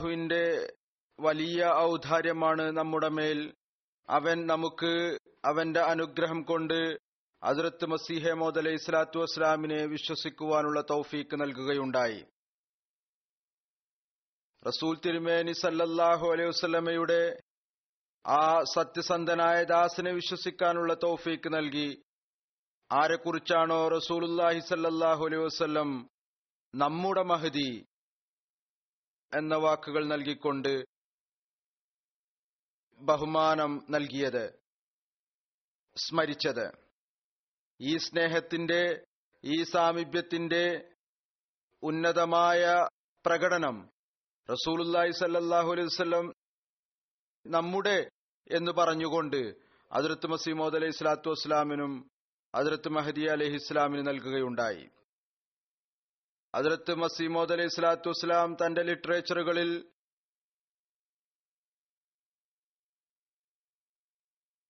അള്ളാഹുവിന്റെ വലിയ ഔദാര്യമാണ് നമ്മുടെ മേൽ. അവൻ നമുക്ക് അവന്റെ അനുഗ്രഹം കൊണ്ട് ഹസ്രത്ത് മസീഹെ അലൈഹി സ്വലാത്തു വസ്സലാമിനെ വിശ്വസിക്കുവാനുള്ള തൗഫീക്ക് നൽകുകയുണ്ടായി. റസൂൽ തിരുമേനി സല്ലല്ലാഹു അലൈഹി വസ്ലമയുടെ ആ സത്യസന്ധനായ ദാസിനെ വിശ്വസിക്കാനുള്ള തൗഫീക്ക് നൽകി. ആരെക്കുറിച്ചാണോ റസൂലുല്ലാഹി സല്ലല്ലാഹു അലൈഹി വസല്ലം നമ്മുടെ മഹദി എന്ന വാക്കുകൾ നൽകിക്കൊണ്ട് ബഹുമാനം നൽകിയത് സ്മരിച്ചത്. ഈ സ്നേഹത്തിന്റെ ഈ സാമീപ്യത്തിന്റെ ഉന്നതമായ പ്രകടനം റസൂലുല്ലാഹി സല്ലാഹു അലൈഹി നമ്മുടെ എന്ന് പറഞ്ഞുകൊണ്ട് അതിർത്ത് മസീമോദ് അലൈഹി സ്വലാത്തു വസ്സലാമിനും അതിർത്ത് മഹദി അലഹി ഇസ്ലാമിനും നൽകുകയുണ്ടായി. അതിർത്ത് മസീമോദ് അലൈഹി സ്വലാത്തു വസ്സലാം തന്റെ ലിറ്ററേച്ചറുകളിൽ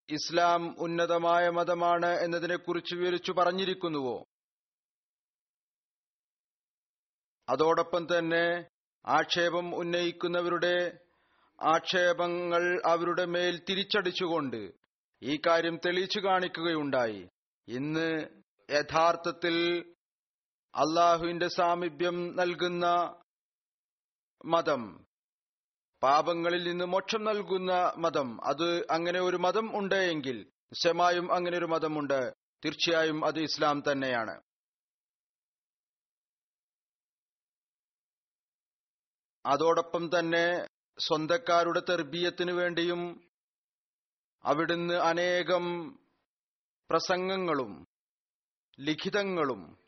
ഇസ്ലാം ഉന്നതമായ മതമാണ് എന്നതിനെക്കുറിച്ച് വിവരിച്ചു പറഞ്ഞിരിക്കുന്നുവോ? അതോടൊപ്പം തന്നെ ആക്ഷേപം ഉന്നയിക്കുന്നവരുടെ ആക്ഷേപങ്ങൾ അവരുടെ മേൽ തിരിച്ചടിച്ചുകൊണ്ട് ഈ കാര്യം തെളിയിച്ചു കാണിക്കുകയുണ്ടായി. ഇന്ന് യഥാർത്ഥത്തിൽ അള്ളാഹുവിന്റെ സാമീപ്യം നൽകുന്ന മതം. പാപങ്ങളിൽ നിന്ന് മോക്ഷം നൽകുന്ന മതം. അത് അങ്ങനെ ഒരു മതം ഉണ്ടെങ്കിൽ നിശ്ചയമായും അങ്ങനെ ഒരു മതമുണ്ട്. തീർച്ചയായും അത് ഇസ്ലാം തന്നെയാണ്. അതോടൊപ്പം തന്നെ സ്വന്തക്കാരുടെ തെർബീയത്തിനു വേണ്ടിയും അവിടുന്ന് അനേകം പ്രസംഗങ്ങളും ലിഖിതങ്ങളും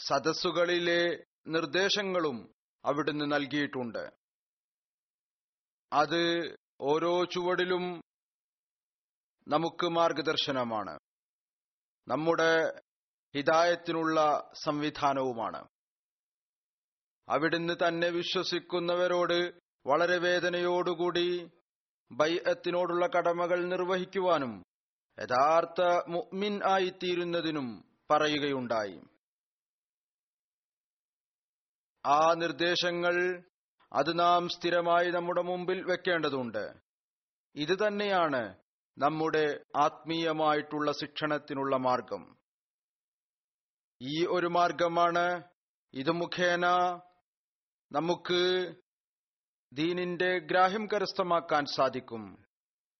സദസ്സുകളിലെ നിർദ്ദേശങ്ങളും അവിടുന്ന് നൽകിയിട്ടുണ്ട്. അത് ഓരോ ചുവടിലും നമുക്ക് മാർഗദർശനമാണ്. നമ്മുടെ ഹിതായത്തിനുള്ള സംവിധാനവുമാണ്. അവിടുന്ന് തന്നെ വിശ്വസിക്കുന്നവരോട് വളരെ വേദനയോടുകൂടി ബൈഅത്തിനോടുള്ള കടമകൾ നിർവഹിക്കുവാനും യഥാർത്ഥ മുഅ്മിൻ ആയിത്തീരുന്നതിനും പറയുകയുണ്ടായി. ആ നിർദ്ദേശങ്ങൾ അത് നാം സ്ഥിരമായി നമ്മുടെ മുമ്പിൽ വെക്കേണ്ടതുണ്ട്. ഇത് തന്നെയാണ് നമ്മുടെ ആത്മീയമായിട്ടുള്ള ശിക്ഷണത്തിനുള്ള മാർഗം. ഈ ഒരു മാർഗമാണ് ഇത് മുഖേന നമുക്ക് ദീനിന്റെ ഗ്രാഹ്യം കരസ്ഥമാക്കാൻ സാധിക്കും.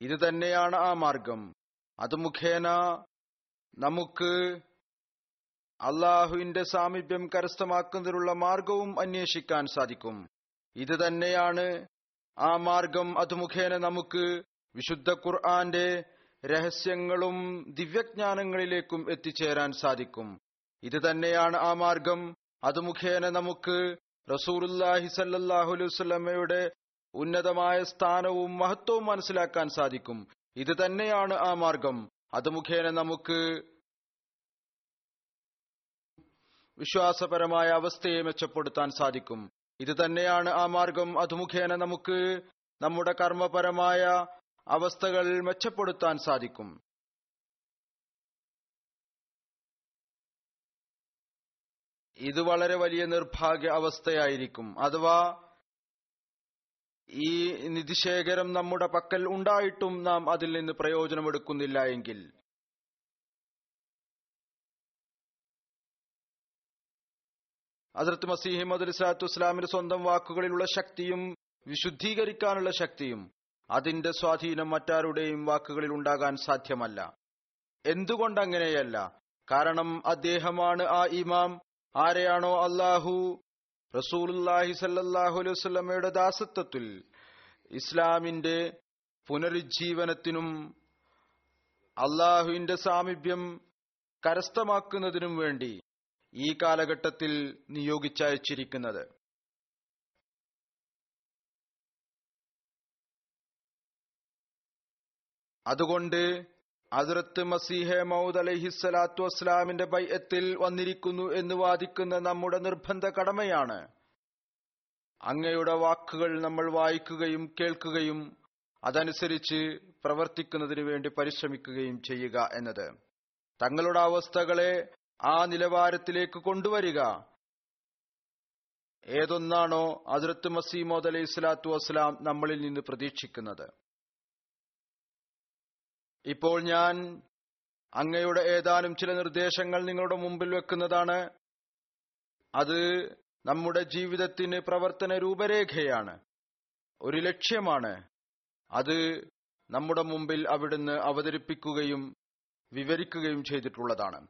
ഇത് തന്നെയാണ് ആ മാർഗം. അത് മുഖേന നമുക്ക് അള്ളാഹുവിന്റെ സാമീപ്യം കരസ്ഥമാക്കുന്നതിനുള്ള മാർഗവും അന്വേഷിക്കാൻ സാധിക്കും. ഇത് തന്നെയാണ് ആ മാർഗം അത് മുഖേന നമുക്ക് വിശുദ്ധ ഖുർആന്റെ രഹസ്യങ്ങളും ദിവ്യജ്ഞാനങ്ങളിലേക്കും എത്തിച്ചേരാൻ സാധിക്കും. ഇത് തന്നെയാണ് ആ മാർഗം അത് മുഖേന നമുക്ക് റസൂറുല്ലാഹി സല്ലാഹു അലൈവല്ലമ്മയുടെ ഉന്നതമായ സ്ഥാനവും മഹത്വവും മനസ്സിലാക്കാൻ സാധിക്കും. ഇത് തന്നെയാണ് ആ മാർഗം അത് മുഖേന നമുക്ക് വിശ്വാസപരമായ അവസ്ഥയെ മെച്ചപ്പെടുത്താൻ സാധിക്കും. ഇത് തന്നെയാണ് ആ മാർഗം. അതുമുഖേന നമുക്ക് നമ്മുടെ കർമ്മപരമായ അവസ്ഥകൾ മെച്ചപ്പെടുത്താൻ സാധിക്കും. ഇത് വളരെ വലിയ നിർഭാഗ്യ അവസ്ഥയായിരിക്കും. അഥവാ ഈ നിധിശേഖരം നമ്മുടെ പക്കൽ ഉണ്ടായിട്ടും നാം അതിൽ നിന്ന് പ്രയോജനമെടുക്കുന്നില്ല എങ്കിൽ. അതിർത്ത് മസീഹ് അലിസ്ലാത്തു ഇസ്ലാമിന്റെ സ്വന്തം വാക്കുകളിലുള്ള ശക്തിയും വിശുദ്ധീകരിക്കാനുള്ള ശക്തിയും അതിന്റെ സ്വാധീനം മറ്റാരുടെയും വാക്കുകളിൽ ഉണ്ടാകാൻ സാധ്യമല്ല. എന്തുകൊണ്ടങ്ങനെയല്ല? കാരണം അദ്ദേഹമാണ് ആ ഇമാം. ആരെയാണോ അള്ളാഹു റസൂലുല്ലാഹി സല്ലാഹു അലൈഹി ദാസത്വത്തിൽ ഇസ്ലാമിന്റെ പുനരുജ്ജീവനത്തിനും അള്ളാഹുവിന്റെ സാമീപ്യം കരസ്ഥമാക്കുന്നതിനും വേണ്ടി ഈ കാലഘട്ടത്തിൽ നിയോഗിച്ചയച്ചിരിക്കുന്നത്. അതുകൊണ്ട് അതിർത്ത് മസീഹെ മൗദ് അലഹിസ്സലാത്തു വസ്ലാമിന്റെ ബൈഅത്തിൽ വന്നിരിക്കുന്നു എന്ന് വാദിക്കുന്ന നമ്മുടെ നിർബന്ധ കടമയാണ്. അങ്ങയുടെ വാക്കുകൾ നമ്മൾ വായിക്കുകയും കേൾക്കുകയും അതനുസരിച്ച് പ്രവർത്തിക്കുന്നതിനു വേണ്ടി പരിശ്രമിക്കുകയും ചെയ്യുക എന്നത്. തങ്ങളുടെ അവസ്ഥകളെ ആ നിലവാരത്തിലേക്ക് കൊണ്ടുവരിക. ഏതൊന്നാണോ അതിർത്ത് മസീമോദ് അലൈഹി സ്വലാത്തു വസ്സലാം നമ്മളിൽ നിന്ന് പ്രതീക്ഷിക്കുന്നത്. ഇപ്പോൾ ഞാൻ അങ്ങയുടെ ഏതാനും ചില നിർദ്ദേശങ്ങൾ നിങ്ങളുടെ മുമ്പിൽ വെക്കുന്നതാണ്. അത് നമ്മുടെ ജീവിതത്തിന് പ്രവർത്തന രൂപരേഖയാണ്. ഒരു ലക്ഷ്യമാണ്. അത് നമ്മുടെ മുമ്പിൽ അവിടുന്ന് അവതരിപ്പിക്കുകയും വിവരിക്കുകയും ചെയ്തിട്ടുള്ളതാണ്.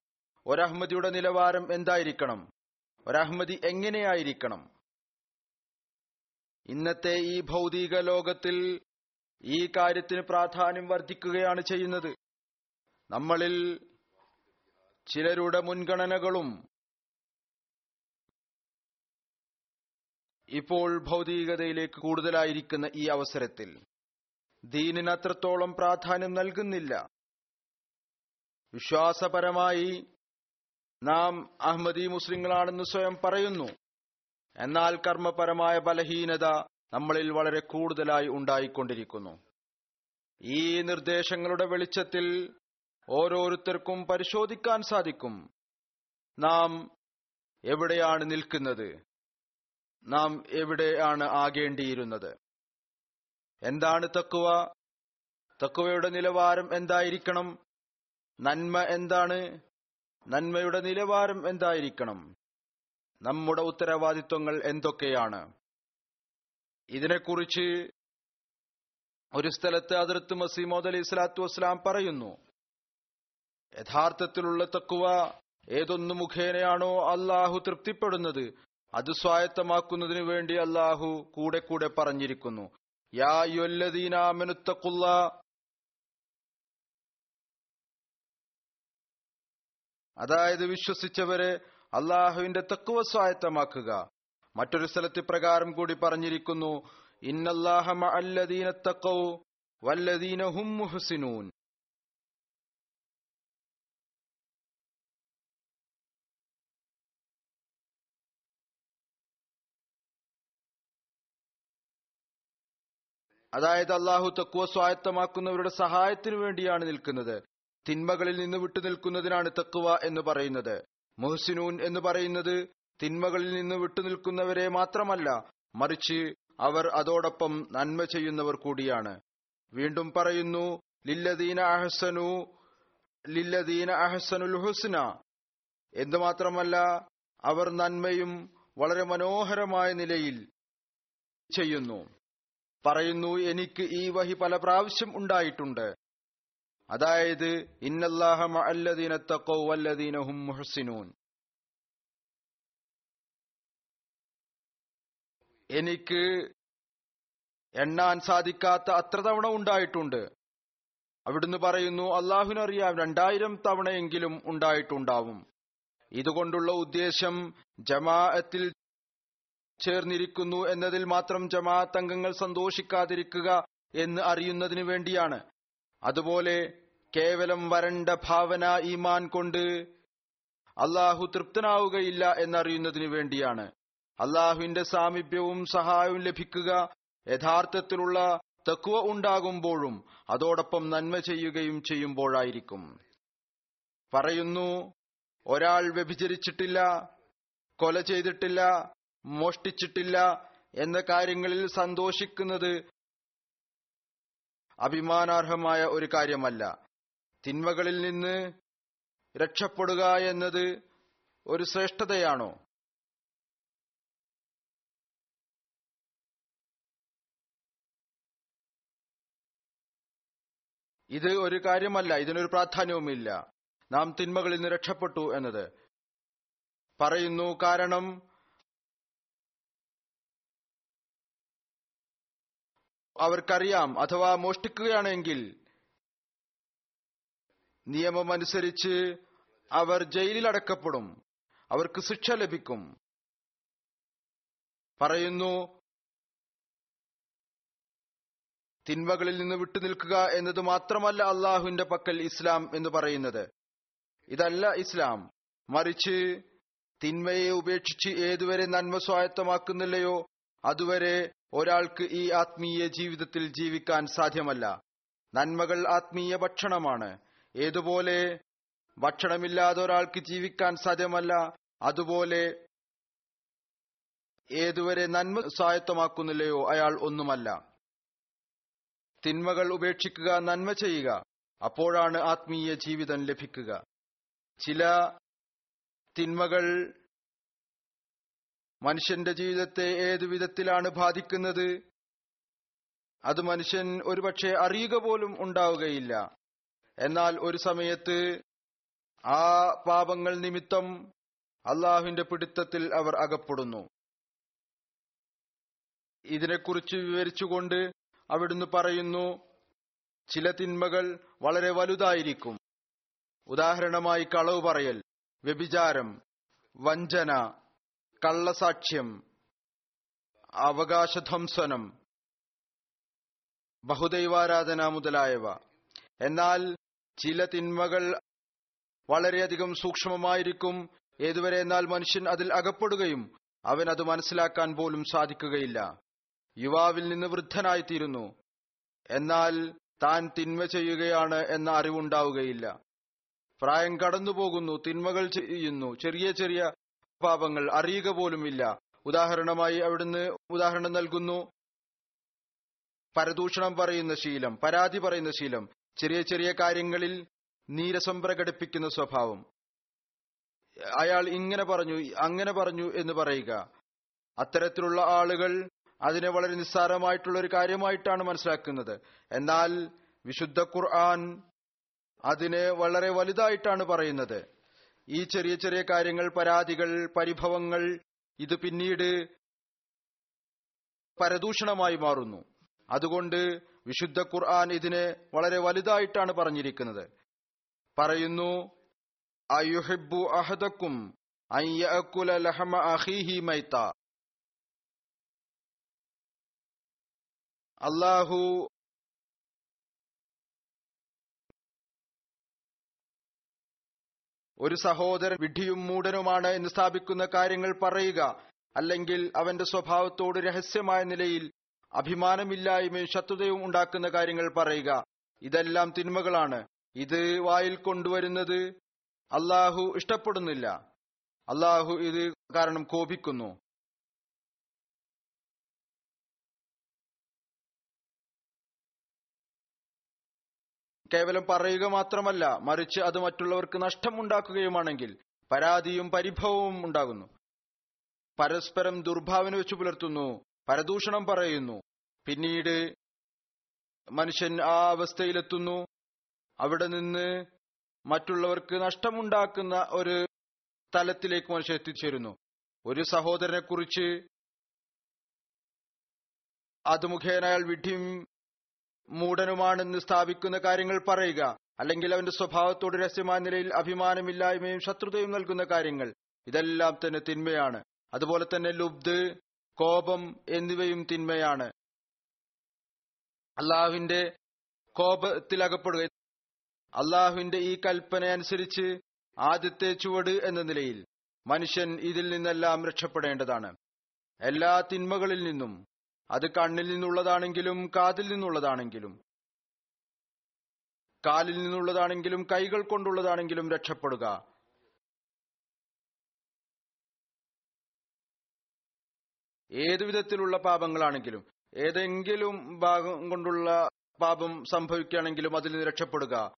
ഒരഹമ്മദിയുടെ നിലവാരം എന്തായിരിക്കണം? ഒരഹമ്മദി എങ്ങനെയായിരിക്കണം? ഇന്നത്തെ ഈ ഭൗതിക ലോകത്തിൽ ഈ കാര്യത്തിന് പ്രാധാന്യം വർദ്ധിക്കുകയാണ് ചെയ്യുന്നത്. നമ്മളിൽ ചിലരുടെ മുൻഗണനകളും ഇപ്പോൾ ഭൗതികതയിലേക്ക് കൂടുതലായിരിക്കുന്ന ഈ അവസരത്തിൽ ദീനിന് അത്രത്തോളം പ്രാധാന്യം നൽകുന്നില്ല. വിശ്വാസപരമായി നാം അഹമ്മദി മുസ്ലിങ്ങളാണെന്ന് സ്വയം പറയുന്നു. എന്നാൽ കർമ്മപരമായ ബലഹീനത നമ്മളിൽ വളരെ കൂടുതലായി ഉണ്ടായിക്കൊണ്ടിരിക്കുന്നു. ഈ നിർദ്ദേശങ്ങളുടെ വെളിച്ചത്തിൽ ഓരോരുത്തർക്കും പരിശോധിക്കാൻ സാധിക്കും. നാം എവിടെയാണ് നിൽക്കുന്നത്? നാം എവിടെയാണ് ആകേണ്ടിയിരുന്നത്? എന്താണ് തക്കുവ തക്കുവയുടെ നിലവാരം എന്തായിരിക്കണം? നന്മ എന്താണ്? നന്മയുടെ നിലവാരം എന്തായിരിക്കണം? നമ്മുടെ ഉത്തരവാദിത്വങ്ങൾ എന്തൊക്കെയാണ്? ഇതിനെക്കുറിച്ച് ഒരു സ്ഥലത്ത് അതിർത്ത് മസീമോദ് അലി സ്വലാത്തു വസ്സലാം പറയുന്നു യഥാർത്ഥത്തിലുള്ള തക്കുവ ഏതൊന്നു മുഖേനയാണോ അള്ളാഹു തൃപ്തിപ്പെടുന്നത് അത് സ്വായത്തമാക്കുന്നതിനു വേണ്ടി അള്ളാഹു കൂടെ കൂടെ പറഞ്ഞിരിക്കുന്നു. യാ യൊല്ലദീനാമനുത്തക്കുള്ള അതായത് വിശ്വസിച്ചവരെ അള്ളാഹുവിന്റെ തെക്കുവ സ്വായത്തമാക്കുക. മറ്റൊരു സ്ഥലത്ത് പ്രകാരം കൂടി പറഞ്ഞിരിക്കുന്നു ഇന്നല്ലാഹ മഅല്ലദീന വല്ലദീന ഹും അതായത് അള്ളാഹു തക്കുവ സ്വായത്തമാക്കുന്നവരുടെ സഹായത്തിനു വേണ്ടിയാണ് നിൽക്കുന്നത്. തിന്മകളിൽ നിന്ന് വിട്ടുനിൽക്കുന്നതിനാണ് തക്കുവ എന്ന് പറയുന്നത്. മുഹ്സിനൂൻ എന്ന് പറയുന്നത് തിന്മകളിൽ നിന്ന് വിട്ടുനിൽക്കുന്നവരെ മാത്രമല്ല മറിച്ച് അവർ അതോടൊപ്പം നന്മ ചെയ്യുന്നവർ കൂടിയാണ്. വീണ്ടും പറയുന്നു ലില്ലദീന അഹസനു ലില്ലദീന അഹസനുൽ ഹുസ്ന. എന്ന് മാത്രമല്ല അവർ നന്മയും വളരെ മനോഹരമായ നിലയിൽ ചെയ്യുന്നു. പറയുന്നു എനിക്ക് ഈ വഹി പല പ്രാവശ്യം ഉണ്ടായിട്ടുണ്ട്. അതായത് ഇന്നല്ലാഹ എനിക്ക് എണ്ണാൻ സാധിക്കാത്ത അത്ര തവണ ഉണ്ടായിട്ടുണ്ട്. അവിടുന്ന് പറയുന്നു അള്ളാഹുനറിയാം രണ്ടായിരം തവണയെങ്കിലും ഉണ്ടായിട്ടുണ്ടാവും. ഇതുകൊണ്ടുള്ള ഉദ്ദേശം ജമാഅത്തിൽ ചേർന്നിരിക്കുന്നു എന്നതിൽ മാത്രം ജമാഅത്ത് അംഗങ്ങൾ സന്തോഷിക്കാതിരിക്കുക എന്ന് അറിയുന്നതിന് വേണ്ടിയാണ്. അതുപോലെ കേവലം വരണ്ട ഭാവന ഈമാൻ കൊണ്ട് അള്ളാഹു തൃപ്തനാവുകയില്ല എന്നറിയുന്നതിന് വേണ്ടിയാണ്. അള്ളാഹുവിന്റെ സാമീപ്യവും സഹായവും ലഭിക്കുക യഥാർത്ഥത്തിലുള്ള തക്കുവ ഉണ്ടാകുമ്പോഴും അതോടൊപ്പം നന്മ ചെയ്യുകയും ചെയ്യുമ്പോഴായിരിക്കും. പറയുന്നു ഒരാൾ വ്യഭിചരിച്ചിട്ടില്ല കൊല ചെയ്തിട്ടില്ല മോഷ്ടിച്ചിട്ടില്ല എന്ന കാര്യങ്ങളിൽ സന്തോഷിക്കുന്നത് അഭിമാനാർഹമായ ഒരു കാര്യമല്ല. തിന്മകളിൽ നിന്ന് രക്ഷപ്പെടുക എന്നത് ഒരു ശ്രേഷ്ഠതയാണോ? ഇത് ഒരു കാര്യമല്ല ഇതിനൊരു പ്രാധാന്യവുമില്ല. നാം തിന്മകളിൽ നിന്ന് രക്ഷപ്പെട്ടു എന്നത് പറയുന്നു കാരണം അവർക്കറിയാം അഥവാ മോഷ്ടിക്കുകയാണെങ്കിൽ നിയമമനുസരിച്ച് അവർ ജയിലിൽ അടക്കപ്പെടും അവർക്ക് ശിക്ഷ ലഭിക്കും. പറയുന്നു തിന്മകളിൽ നിന്ന് വിട്ടുനിൽക്കുക എന്നത് മാത്രമല്ല അള്ളാഹുവിന്റെ പക്കൽ ഇസ്ലാം എന്ന് പറയുന്നത്. ഇതല്ല ഇസ്ലാം. മറിച്ച് തിന്മയെ ഉപേക്ഷിച്ച് ഏതുവരെ നന്മ സ്വായത്തമാക്കുന്നില്ലയോ അതുവരെ ഒരാൾക്ക് ഈ ആത്മീയ ജീവിതത്തിൽ ജീവിക്കാൻ സാധ്യമല്ല. നന്മകൾ ആത്മീയ ഭക്ഷണമാണ്. ഏതുപോലെ ഭക്ഷണമില്ലാതെ ഒരാൾക്ക് ജീവിക്കാൻ സാധ്യമല്ല അതുപോലെ ഏതുവരെ നന്മ സ്വായത്തമാക്കുന്നില്ലയോ അയാൾ ഒന്നുമല്ല. തിന്മകൾ ഉപേക്ഷിക്കുക നന്മ ചെയ്യുക അപ്പോഴാണ് ആത്മീയ ജീവിതം ലഭിക്കുക. ചില തിന്മകൾ മനുഷ്യന്റെ ജീവിതത്തെ ഏതു വിധത്തിലാണ് ബാധിക്കുന്നത്? അത് മനുഷ്യൻ ഒരുപക്ഷെ അറിയുക പോലും ഉണ്ടാവുകയില്ല. എന്നാൽ ഒരു സമയത്ത് ആ പാപങ്ങൾ നിമിത്തം അള്ളാഹുവിന്റെ പിടുത്തത്തിൽ അവർ അകപ്പെടുന്നു. ഇതിനെക്കുറിച്ച് വിവരിച്ചുകൊണ്ട് അവിടുന്ന് പറയുന്നു ചില തിന്മകൾ വളരെ വലുതായിരിക്കും. ഉദാഹരണമായി കളവ് പറയൽ വ്യഭിചാരം വഞ്ചന കള്ളസാക്ഷ്യം അവകാശധ്വംസനം ബഹുദൈവാരാധന മുതലായവ. എന്നാൽ ചില തിന്മകൾ വളരെയധികം സൂക്ഷ്മമായിരിക്കും. ഏതുവരെ എന്നാൽ മനുഷ്യൻ അതിൽ അകപ്പെടുകയും അവൻ അത് മനസ്സിലാക്കാൻ പോലും സാധിക്കുകയില്ല. യുവാവിൽ നിന്ന് വൃദ്ധനായിത്തീരുന്നു. എന്നാൽ താൻ തിന്മ ചെയ്യുകയാണ് എന്ന അറിവുണ്ടാവുകയില്ല. പ്രായം കടന്നുപോകുന്നു തിന്മകൾ ചെയ്യുന്നു. ചെറിയ ചെറിയ പാപങ്ങൾ അറിയുക പോലുമില്ല. ഉദാഹരണമായി അവിടുന്ന് ഉദാഹരണം നൽകുന്നു. പരദൂഷണം പറയുന്ന ശീലം പരാതി പറയുന്ന ശീലം ചെറിയ ചെറിയ കാര്യങ്ങളിൽ നീരസം പ്രകടിപ്പിക്കുന്ന സ്വഭാവം. അയാൾ ഇങ്ങനെ പറഞ്ഞു അങ്ങനെ പറഞ്ഞു എന്ന് പറയുക. അത്തരത്തിലുള്ള ആളുകൾ അതിനെ വളരെ നിസ്സാരമായിട്ടുള്ള ഒരു കാര്യമായിട്ടാണ് മനസ്സിലാക്കുന്നത്. എന്നാൽ വിശുദ്ധ ഖുർആൻ അതിനെ വളരെ വലുതായിട്ടാണ് പറയുന്നത്. ഈ ചെറിയ ചെറിയ കാര്യങ്ങൾ പരാതികൾ പരിഭവങ്ങൾ ഇത് പിന്നീട് പരദൂഷണമായി മാറുന്നു. അതുകൊണ്ട് വിശുദ്ധ ഖുർആൻ ഇതിനെ വളരെ വലുതായിട്ടാണ് പറഞ്ഞിരിക്കുന്നത്. പറയുന്നു അയുഹിബു അഹദക്കും അയ്യഅക്കുല ലഹമ അഖീഹി മൈത്ത അള്ളാഹു ഒരു സഹോദരൻ വിഡ്ഢിയും മൂടനുമാണ് എന്ന് സ്ഥാപിക്കുന്ന കാര്യങ്ങൾ പറയുക അല്ലെങ്കിൽ അവന്റെ സ്വഭാവത്തോട് രഹസ്യമായ നിലയിൽ അഭിമാനമില്ലായ്മയും ശത്രുതയും ഉണ്ടാക്കുന്ന കാര്യങ്ങൾ പറയുക. ഇതെല്ലാം തിന്മകളാണ്. ഇത് വായിൽ കൊണ്ടുവരുന്നത് അള്ളാഹു ഇഷ്ടപ്പെടുന്നില്ല. അള്ളാഹു ഇത് കാരണം കോപിക്കുന്നു. കേവലം പറയുക മാത്രമല്ല മറിച്ച് അത് മറ്റുള്ളവർക്ക് നഷ്ടമുണ്ടാക്കുകയുമാണെങ്കിൽ പരാതിയും പരിഭവവും ഉണ്ടാകുന്നു. പരസ്പരം ദുർഭാവന വെച്ചു പുലർത്തുന്നു പരദൂഷണം പറയുന്നു. പിന്നീട് മനുഷ്യൻ ആ അവസ്ഥയിലെത്തുന്നു. അവിടെ നിന്ന് മറ്റുള്ളവർക്ക് നഷ്ടമുണ്ടാക്കുന്ന ഒരു തലത്തിലേക്ക് മനുഷ്യൻ എത്തിച്ചേരുന്നു. ഒരു സഹോദരനെ കുറിച്ച് അത് മുഖേന അയാൾ വിഡ്ഢിയും മൂഢനുമാണെന്ന് സ്ഥാപിക്കുന്ന കാര്യങ്ങൾ പറയുക അല്ലെങ്കിൽ അവന്റെ സ്വഭാവത്തോട് രഹസ്യമായ നിലയിൽ അഭിമാനമില്ലായ്മയും ശത്രുതയും നൽകുന്ന കാര്യങ്ങൾ. ഇതെല്ലാം തന്നെ തിന്മയാണ്. അതുപോലെ തന്നെ ലുബ്ദ് കോപം എന്നിവയും തിന്മയാണ്. അള്ളാഹുവിന്റെ കോപത്തിൽ അകപ്പെടുക അള്ളാഹുവിന്റെ ഈ കൽപ്പന അനുസരിച്ച് ആദ്യത്തെ ചുവട് എന്ന നിലയിൽ മനുഷ്യൻ ഇതിൽ നിന്നെല്ലാം രക്ഷപ്പെടേണ്ടതാണ്. എല്ലാ തിന്മകളിൽ നിന്നും അത് കണ്ണിൽ നിന്നുള്ളതാണെങ്കിലും കാതിൽ നിന്നുള്ളതാണെങ്കിലും കാലിൽ നിന്നുള്ളതാണെങ്കിലും കൈകൾ കൊണ്ടുള്ളതാണെങ്കിലും രക്ഷപ്പെടുക. ഏതുവിധത്തിലുള്ള പാപങ്ങളാണെങ്കിലും ഏതെങ്കിലും ഭാഗം കൊണ്ടുള്ള പാപം സംഭവിക്കുകയാണെങ്കിലും അതിൽ നിന്ന് രക്ഷപ്പെടുക.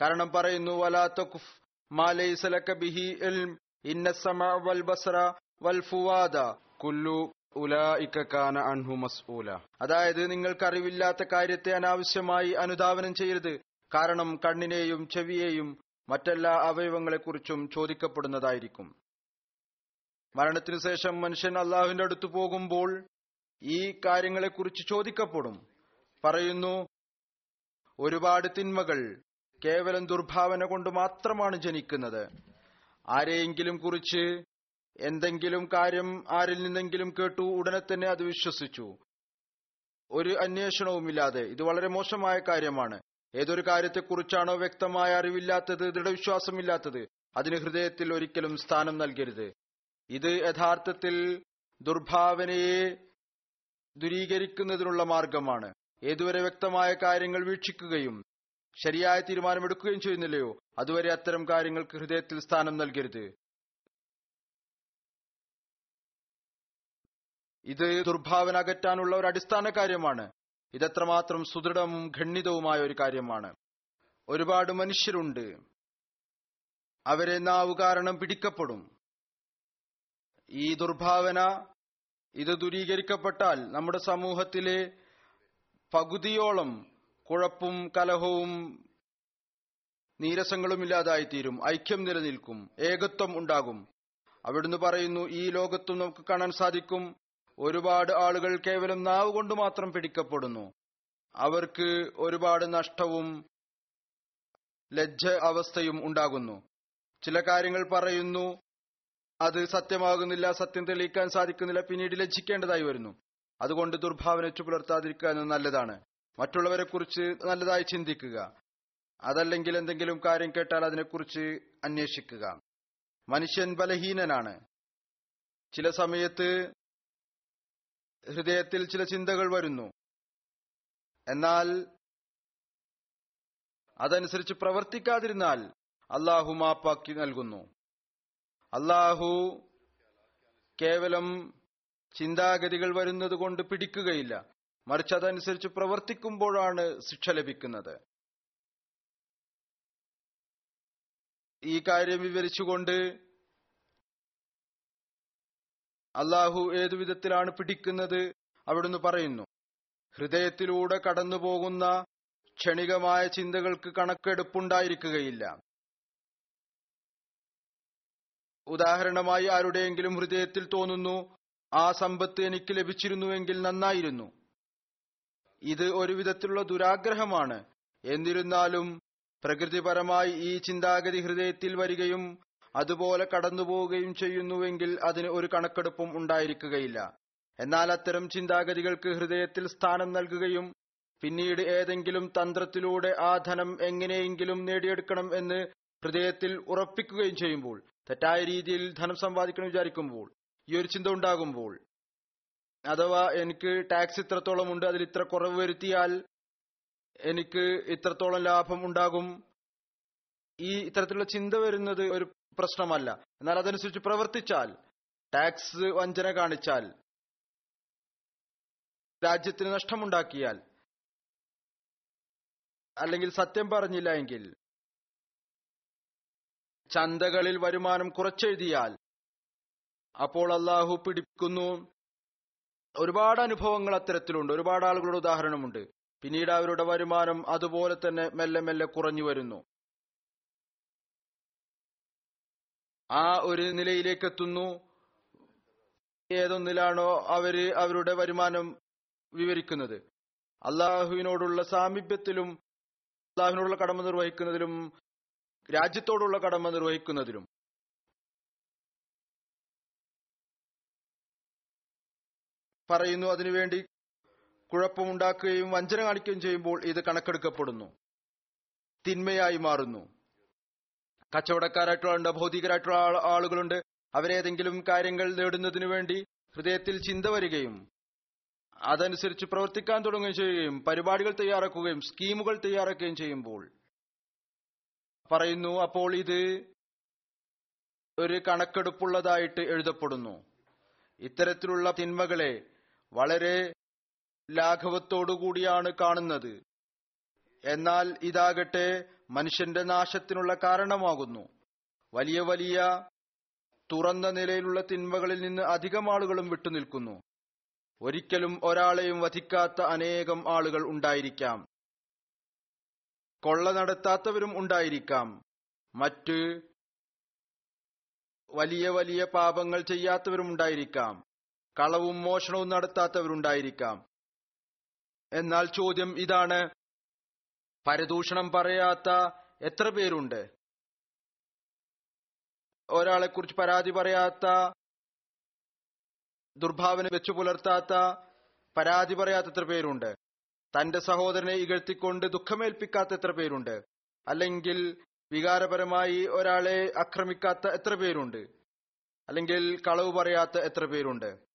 കാരണം പറയുന്നു വലാത്തഖുഫ് മാലൈസലക്ക ബിഹി ഇൽം. വൽ വൽ കുല്ലു അൻഹു മസ്ഊല. അതായത് നിങ്ങൾക്ക് അറിവില്ലാത്ത കാര്യത്തെ അനാവശ്യമായി അനുധാവനം ചെയ്യരുത്. കാരണം കണ്ണിനെയും ചെവിയെയും മറ്റെല്ലാ അവയവങ്ങളെക്കുറിച്ചും ചോദിക്കപ്പെടുന്നതായിരിക്കും. മരണത്തിനു ശേഷം മനുഷ്യൻ അള്ളാഹുവിന്റെ അടുത്ത് പോകുമ്പോൾ ഈ കാര്യങ്ങളെക്കുറിച്ച് ചോദിക്കപ്പെടും. പറയുന്നു ഒരുപാട് തിന്മകൾ കേവലം ദുർഭാവന കൊണ്ട് മാത്രമാണ് ജനിക്കുന്നത്. ആരെയെങ്കിലും കുറിച്ച് എന്തെങ്കിലും കാര്യം ആരിൽ നിന്നെങ്കിലും കേട്ടു ഉടനെ തന്നെ അത് വിശ്വസിച്ചു. ഒരു അന്വേഷണവുമില്ലാതെ. ഇത് വളരെ മോശമായ കാര്യമാണ്. ഏതൊരു കാര്യത്തെക്കുറിച്ചാണോ വ്യക്തമായ അറിവില്ലാത്തത് ദൃഢവിശ്വാസമില്ലാത്തത് അതിന് ഹൃദയത്തിൽ ഒരിക്കലും സ്ഥാനം നൽകരുത്. ഇത് യഥാർത്ഥത്തിൽ ദുർഭാവനയെ ദുരീകരിക്കുന്നതിനുള്ള മാർഗമാണ്. ഏതുവരെ വ്യക്തമായ കാര്യങ്ങൾ വീക്ഷിക്കുകയും ശരിയായ തീരുമാനമെടുക്കുകയും ചെയ്യുന്നില്ലയോ? അതുവരെ അത്തരം കാര്യങ്ങൾക്ക് ഹൃദയത്തിൽ സ്ഥാനം നൽകരുത്. ഇത് ദുർഭാവന അകറ്റാനുള്ള ഒരു അടിസ്ഥാന കാര്യമാണ്. ഇതെത്രമാത്രം സുദൃഢവും ഖണ്ഡിതവുമായ ഒരു കാര്യമാണ്. ഒരുപാട് മനുഷ്യരുണ്ട്. അവരെ നാവ് കാരണം പിടിക്കപ്പെടും. ഈ ദുർഭാവന ഇത് ദുരീകരിക്കപ്പെട്ടാൽ നമ്മുടെ സമൂഹത്തിലെ പകുതിയോളം കുഴപ്പവും കലഹവും നീരസങ്ങളും ഇല്ലാതായിത്തീരും. ഐക്യം നിലനിൽക്കും. ഏകത്വം ഉണ്ടാകും. അവിടുന്ന് പറയുന്നു ഈ ലോകത്തും നമുക്ക് കാണാൻ സാധിക്കും. ഒരുപാട് ആളുകൾ കേവലം നാവ് കൊണ്ട് മാത്രം പിടിക്കപ്പെടുന്നു. അവർക്ക് ഒരുപാട് നഷ്ടവും ലജ്ജ അവസ്ഥയും ഉണ്ടാകുന്നു. ചില കാര്യങ്ങൾ പറയുന്നു അത് സത്യമാകുന്നില്ല സത്യം തെളിയിക്കാൻ സാധിക്കുന്നില്ല പിന്നീട് ലജ്ജിക്കേണ്ടതായി വരുന്നു. അതുകൊണ്ട് ദുർഭാവന പുലർത്താതിരിക്കുക എന്നത് നല്ലതാണ്. മറ്റുള്ളവരെ കുറിച്ച് നല്ലതായി ചിന്തിക്കുക. അതല്ലെങ്കിൽ എന്തെങ്കിലും കാര്യം കേട്ടാൽ അതിനെക്കുറിച്ച് അന്വേഷിക്കുക. മനുഷ്യൻ ബലഹീനനാണ്. ചില സമയത്ത് ഹൃദയത്തിൽ ചില ചിന്തകൾ വരുന്നു. എന്നാൽ അതനുസരിച്ച് പ്രവർത്തിക്കാതിരുന്നാൽ അള്ളാഹു മാപ്പാക്കി നൽകുന്നു. അള്ളാഹു കേവലം ചിന്താഗതികൾ വരുന്നത് കൊണ്ട് പിടിക്കുകയില്ല. മറിച്ച് അതനുസരിച്ച് പ്രവർത്തിക്കുമ്പോഴാണ് ശിക്ഷ ലഭിക്കുന്നത്. ഈ കാര്യം വിവരിച്ചുകൊണ്ട് അള്ളാഹു ഏതു വിധത്തിലാണ് പിടിക്കുന്നത്? അവിടുന്ന് പറയുന്നു ഹൃദയത്തിലൂടെ കടന്നുപോകുന്ന ക്ഷണികമായ ചിന്തകൾക്ക് കണക്കെടുപ്പുണ്ടായിരിക്കുകയില്ല. ഉദാഹരണമായി ആരുടെയെങ്കിലും ഹൃദയത്തിൽ തോന്നുന്നു ആ സമ്പത്ത് എനിക്ക് ലഭിച്ചിരുന്നുവെങ്കിൽ നന്നായിരുന്നു. ഇത് ഒരുവിധത്തിലുള്ള ദുരാഗ്രഹമാണ്. എന്നിരുന്നാലും പ്രകൃതിപരമായി ഈ ചിന്താഗതി ഹൃദയത്തിൽ വരികയും അതുപോലെ കടന്നുപോവുകയും ചെയ്യുന്നുവെങ്കിൽ അതിന് ഒരു കണക്കെടുപ്പും ഉണ്ടായിരിക്കുകയില്ല. എന്നാൽ അത്തരം ചിന്താഗതികൾക്ക് ഹൃദയത്തിൽ സ്ഥാനം നൽകുകയും പിന്നീട് ഏതെങ്കിലും തന്ത്രത്തിലൂടെ ആ ധനം എങ്ങനെയെങ്കിലും നേടിയെടുക്കണം എന്ന് ഹൃദയത്തിൽ ഉറപ്പിക്കുകയും ചെയ്യുമ്പോൾ തെറ്റായ രീതിയിൽ ധനം സമ്പാദിക്കണം വിചാരിക്കുമ്പോൾ ഈ ഒരു ചിന്ത ഉണ്ടാകുമ്പോൾ അഥവാ എനിക്ക് ടാക്സ് ഇത്രത്തോളം ഉണ്ട് അതിൽ ഇത്ര കുറവ് വരുത്തിയാൽ എനിക്ക് ഇത്രത്തോളം ലാഭം ഉണ്ടാകും. ഈ ഇത്തരത്തിലുള്ള ചിന്ത വരുന്നത് ഒരു പ്രശ്നമല്ല. എന്നാൽ അതനുസരിച്ച് പ്രവർത്തിച്ചാൽ ടാക്സ് വഞ്ചന കാണിച്ചാൽ രാജ്യത്തിന് നഷ്ടമുണ്ടാക്കിയാൽ അല്ലെങ്കിൽ സത്യം പറഞ്ഞില്ല എങ്കിൽ ചന്തകളിൽ വരുമാനം കുറച്ചെഴുതിയാൽ അപ്പോൾ അള്ളാഹു പിടിക്കുന്നു. ഒരുപാട് അനുഭവങ്ങൾ അത്തരത്തിലുണ്ട്. ഒരുപാട് ആളുകളുടെ ഉദാഹരണമുണ്ട്. പിന്നീട് അവരുടെ വരുമാനം അതുപോലെ തന്നെ മെല്ലെ മെല്ലെ കുറഞ്ഞു വരുന്നു. ആ ഒരു നിലയിലേക്ക് എത്തുന്നു. ഏതൊന്നിലാണോ അവർ അവരുടെ വരുമാനം വിവരിക്കുന്നത്. അള്ളാഹുവിനോടുള്ള സാമീപ്യത്തിലും അള്ളാഹുവിനോടുള്ള കടമ നിർവഹിക്കുന്നതിലും രാജ്യത്തോടുള്ള കടമ നിർവഹിക്കുന്നതിലും. പറയുന്നു. അതിനുവേണ്ടി കുഴപ്പമുണ്ടാക്കുകയും വഞ്ചന കാണിക്കുകയും ചെയ്യുമ്പോൾ ഇത് കണക്കെടുക്കപ്പെടുന്നു. തിന്മയായി മാറുന്നു. കച്ചവടക്കാരായിട്ടുള്ള ഭൗതികരായിട്ടുള്ള ആൾ- ആളുകളുണ്ട്. അവരേതെങ്കിലും കാര്യങ്ങൾ നേടുന്നതിനു വേണ്ടി ഹൃദയത്തിൽ ചിന്ത വരികയും അതനുസരിച്ച് പ്രവർത്തിക്കാൻ തുടങ്ങുകയും ചെയ്യുകയും പരിപാടികൾ തയ്യാറാക്കുകയും സ്കീമുകൾ തയ്യാറാക്കുകയും ചെയ്യുമ്പോൾ പറയുന്നു അപ്പോൾ ഇത് ഒരു കണക്കെടുപ്പുള്ളതായിട്ട് എഴുതപ്പെടുന്നു. ഇത്തരത്തിലുള്ള തിന്മകളെ വളരെ ലാഘവത്തോടുകൂടിയാണ് കാണുന്നത്. എന്നാൽ ഇതാകട്ടെ മനുഷ്യന്റെ നാശത്തിനുള്ള കാരണമാകുന്നു. വലിയ വലിയ തുറന്ന നിലയിലുള്ള തിന്മകളിൽ നിന്ന് അധികം ആളുകളും വിട്ടുനിൽക്കുന്നു. ഒരിക്കലും ഒരാളെയും വധിക്കാത്ത അനേകം ആളുകൾ ഉണ്ടായിരിക്കാം. കൊള്ള നടത്താത്തവരും ഉണ്ടായിരിക്കാം. മറ്റ് വലിയ വലിയ പാപങ്ങൾ ചെയ്യാത്തവരും ഉണ്ടായിരിക്കാം. കളവും മോഷണവും നടത്താത്തവരുണ്ടായിരിക്കാം. എന്നാൽ ചോദ്യം ഇതാണ്. പരദൂഷണം പറയാത്ത എത്ര പേരുണ്ട്? ഒരാളെ കുറിച്ച് പരാതി പറയാത്ത ദുർഭാവന വെച്ചു പുലർത്താത്ത പരാതി പറയാത്ത എത്ര പേരുണ്ട്? തന്റെ സഹോദരനെ ഇകഴ്ത്തിക്കൊണ്ട് ദുഃഖമേൽപ്പിക്കാത്ത എത്ര പേരുണ്ട്? അല്ലെങ്കിൽ വികാരപരമായി ഒരാളെ ആക്രമിക്കാത്ത എത്ര പേരുണ്ട്? അല്ലെങ്കിൽ കളവ് പറയാത്ത എത്ര പേരുണ്ട്?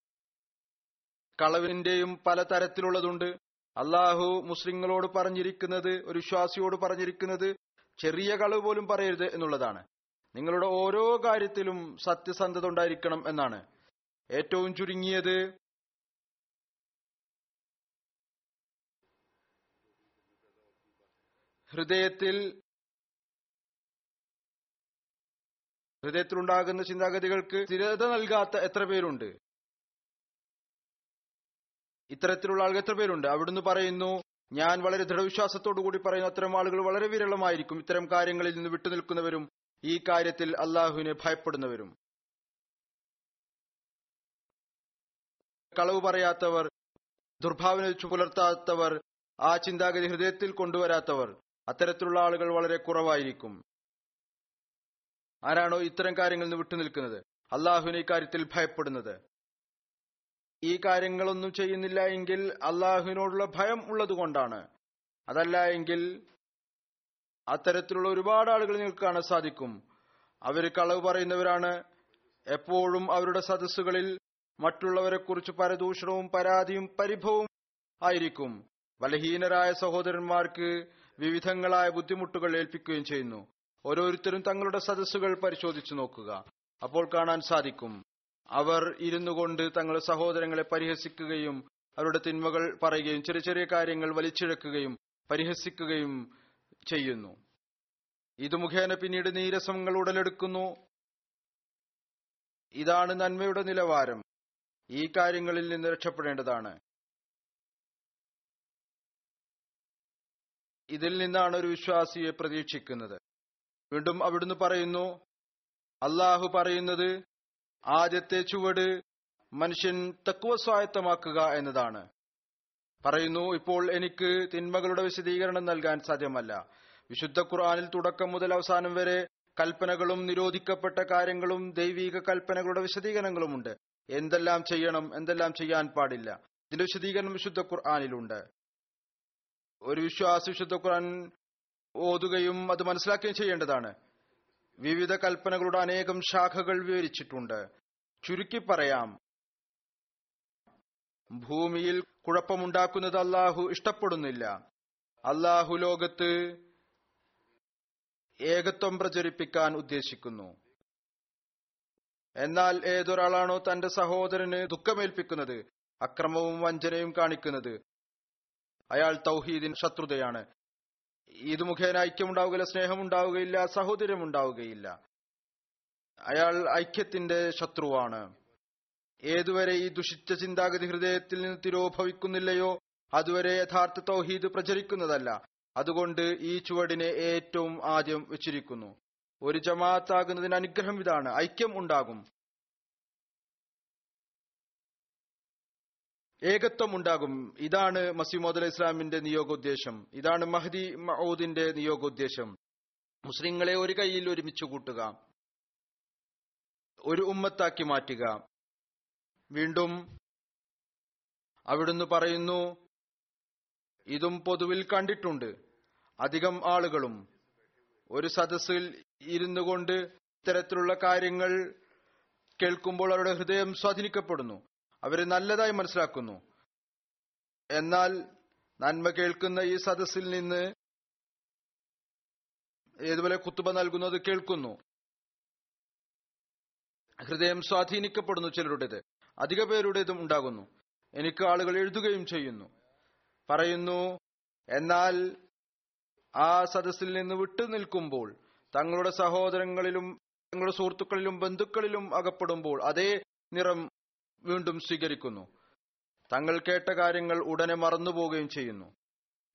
കളവിന്റെയും പല തരത്തിലുള്ളതുണ്ട്. അള്ളാഹു മുസ്ലിങ്ങളോട് പറഞ്ഞിരിക്കുന്നത് ഒരു വിശ്വാസിയോട് പറഞ്ഞിരിക്കുന്നത് ചെറിയ കളവ് പോലും പറയരുത് എന്നുള്ളതാണ്. നിങ്ങളുടെ ഓരോ കാര്യത്തിലും സത്യസന്ധത ഉണ്ടായിരിക്കണം എന്നാണ്. ഏറ്റവും ചുരുങ്ങിയത് ഹൃദയത്തിൽ ഹൃദയത്തിലുണ്ടാകുന്ന ചിന്താഗതികൾക്ക് സ്ഥിരത നൽകാത്ത എത്ര പേരുണ്ട്? ഇത്തരത്തിലുള്ള ആളുകൾ എത്ര പേരുണ്ട്? അവിടുന്ന് പറയുന്നു ഞാൻ വളരെ ദൃഢവിശ്വാസത്തോടു കൂടി പറയുന്നു അത്തരം ആളുകൾ വളരെ വിരളമായിരിക്കും. ഇത്തരം കാര്യങ്ങളിൽ നിന്ന് വിട്ടുനിൽക്കുന്നവരും ഈ കാര്യത്തിൽ അള്ളാഹുവിനെ ഭയപ്പെടുന്നവരും. കളവ് പറയാത്തവർ ദുർഭാവന പുലർത്താത്തവർ ആ ചിന്താഗതി ഹൃദയത്തിൽ കൊണ്ടുവരാത്തവർ അത്തരത്തിലുള്ള ആളുകൾ വളരെ കുറവായിരിക്കും. ആരാണോ ഇത്തരം കാര്യങ്ങളിൽ നിന്ന് വിട്ടുനിൽക്കുന്നത്? അള്ളാഹുവിനെ ഇക്കാര്യത്തിൽ ഭയപ്പെടുന്നത്. ഈ കാര്യങ്ങളൊന്നും ചെയ്യുന്നില്ല എങ്കിൽ അള്ളാഹുവിനോടുള്ള ഭയം ഉള്ളത് കൊണ്ടാണ്. അതല്ല എങ്കിൽ അത്തരത്തിലുള്ള ഒരുപാട് ആളുകൾ നിങ്ങൾക്ക് കാണാൻ സാധിക്കും. അവർ കളവ് പറയുന്നവരാണ്. എപ്പോഴും അവരുടെ സദസ്സുകളിൽ മറ്റുള്ളവരെക്കുറിച്ച് പരദൂഷണവും പരാതിയും പരിഭവും ആയിരിക്കും. ബലഹീനരായ സഹോദരന്മാർക്ക് വിവിധങ്ങളായ ബുദ്ധിമുട്ടുകൾ ഏൽപ്പിക്കുകയും ചെയ്യുന്നു. ഓരോരുത്തരും തങ്ങളുടെ സദസ്സുകൾ പരിശോധിച്ചു നോക്കുക. അപ്പോൾ കാണാൻ സാധിക്കും. അവർ ഇരുന്നു കൊണ്ട് തങ്ങളുടെ സഹോദരങ്ങളെ പരിഹസിക്കുകയും അവരുടെ തിന്മകൾ പറയുകയും ചെറിയ ചെറിയ കാര്യങ്ങൾ വലിച്ചിഴക്കുകയും പരിഹസിക്കുകയും ചെയ്യുന്നു. ഇത് മുഖേന പിന്നീട് നീരസങ്ങൾ ഉടലെടുക്കുന്നു. ഇതാണ് നന്മയുടെ നിലവാരം. ഈ കാര്യങ്ങളിൽ നിന്ന് രക്ഷപ്പെടേണ്ടതാണ്. ഇതിൽ നിന്നാണ് ഒരു വിശ്വാസിയെ പ്രതീക്ഷിക്കുന്നത്. വീണ്ടും അവിടുന്ന് പറയുന്നു അള്ളാഹു പറയുന്നത് ആദ്യത്തെ ചുവട് മനുഷ്യൻ തക്കുവ സ്വായത്തമാക്കുക എന്നതാണ്. പറയുന്നു ഇപ്പോൾ എനിക്ക് തിന്മകളുടെ വിശദീകരണം നൽകാൻ സാധ്യമല്ല. വിശുദ്ധ ഖുർആാനിൽ തുടക്കം മുതൽ അവസാനം വരെ കൽപ്പനകളും നിരോധിക്കപ്പെട്ട കാര്യങ്ങളും ദൈവീക കൽപ്പനകളുടെ വിശദീകരണങ്ങളുമുണ്ട്. എന്തെല്ലാം ചെയ്യണം എന്തെല്ലാം ചെയ്യാൻ പാടില്ല? ഇതിന്റെ വിശദീകരണം വിശുദ്ധ ഖുർആാനിലുണ്ട്. ഒരു വിശ്വാസ വിശുദ്ധ ഖുർആൻ ഓതുകയും അത് മനസ്സിലാക്കുകയും ചെയ്യേണ്ടതാണ്. വിവിധ കൽപ്പനകളുടെ അനേകം ശാഖകൾ വിവരിച്ചിട്ടുണ്ട്. ചുരുക്കി പറയാം. ഭൂമിയിൽ കുഴപ്പമുണ്ടാക്കുന്നത് അല്ലാഹു ഇഷ്ടപ്പെടുന്നില്ല. അല്ലാഹു ലോകത്ത് ഏകത്വം പ്രചരിപ്പിക്കാൻ ഉദ്ദേശിക്കുന്നു. എന്നാൽ ഏതൊരാളാണോ തന്റെ സഹോദരന് ദുഃഖമേൽപ്പിക്കുന്നത് അക്രമവും വഞ്ചനയും കാണിക്കുന്നത്? അയാൾ തൗഹീദിൻ ശത്രുതയാണ്. ഇത് മുഖേന ഐക്യമുണ്ടാവുകയില്ല സ്നേഹമുണ്ടാവുകയില്ല സഹോദര്യം ഉണ്ടാവുകയില്ല അയാൾ ഐക്യത്തിന്റെ ശത്രുവാണ്. ഏതുവരെ ഈ ദുഷിച്ച ചിന്താഗതി ഹൃദയത്തിൽ നിന്ന് തിരോഭവിക്കുന്നില്ലയോ അതുവരെ യഥാർത്ഥ തൗഹീദ് പ്രചരിക്കുന്നതല്ല. അതുകൊണ്ട് ഈ ചുവടിനെ ഏറ്റവും ആദ്യം വെച്ചിരിക്കുന്നു. ഒരു ജമാഅത്താകുന്നതിന് അനുഗ്രഹം ഇതാണ്. ഐക്യം ഉണ്ടാകും. ഏകത്വം ഉണ്ടാകും ഇതാണ് മസീമോദ് അലൈഹി ഇസ്ലാമിന്റെ നിയോഗോദ്ദേശം. ഇതാണ് മഹദി മഹൂദിന്റെ നിയോഗോദ്ദേശം. മുസ്ലിങ്ങളെ ഒരു കൈയിൽ ഒരുമിച്ച് കൂട്ടുക. ഒരു ഉമ്മത്താക്കി മാറ്റുക. വീണ്ടും അവിടുന്ന് പറയുന്നു ഇതും പൊതുവിൽ കണ്ടിട്ടുണ്ട്. അധികം ആളുകളും ഒരു സദസ്സിൽ ഇരുന്നു കൊണ്ട് ഇത്തരത്തിലുള്ള കാര്യങ്ങൾ കേൾക്കുമ്പോൾ അവരുടെ ഹൃദയം സ്വാധീനിക്കപ്പെടുന്നു. അവരെ നല്ലതായി മനസ്സിലാക്കുന്നു. എന്നാൽ നന്മ കേൾക്കുന്ന ഈ സദസ്സിൽ നിന്ന് ഏതുപോലെ കുത്തുബ നൽകുന്നത് കേൾക്കുന്നു. ഹൃദയം സ്വാധീനിക്കപ്പെടുന്നു ചിലരുടേത്. അധിക പേരുടേതും ഉണ്ടാകുന്നു. എനിക്ക് ആളുകൾ എഴുതുകയും ചെയ്യുന്നു. പറയുന്നു എന്നാൽ ആ സദസ്സിൽ നിന്ന് വിട്ടു നിൽക്കുമ്പോൾ തങ്ങളുടെ സഹോദരങ്ങളിലും തങ്ങളുടെ സുഹൃത്തുക്കളിലും ബന്ധുക്കളിലും അകപ്പെടുമ്പോൾ അതേ നിറം വീണ്ടും സ്വീകരിക്കുന്നു. തങ്ങൾ കേട്ട കാര്യങ്ങൾ ഉടനെ മറന്നുപോകുകയും ചെയ്യുന്നു.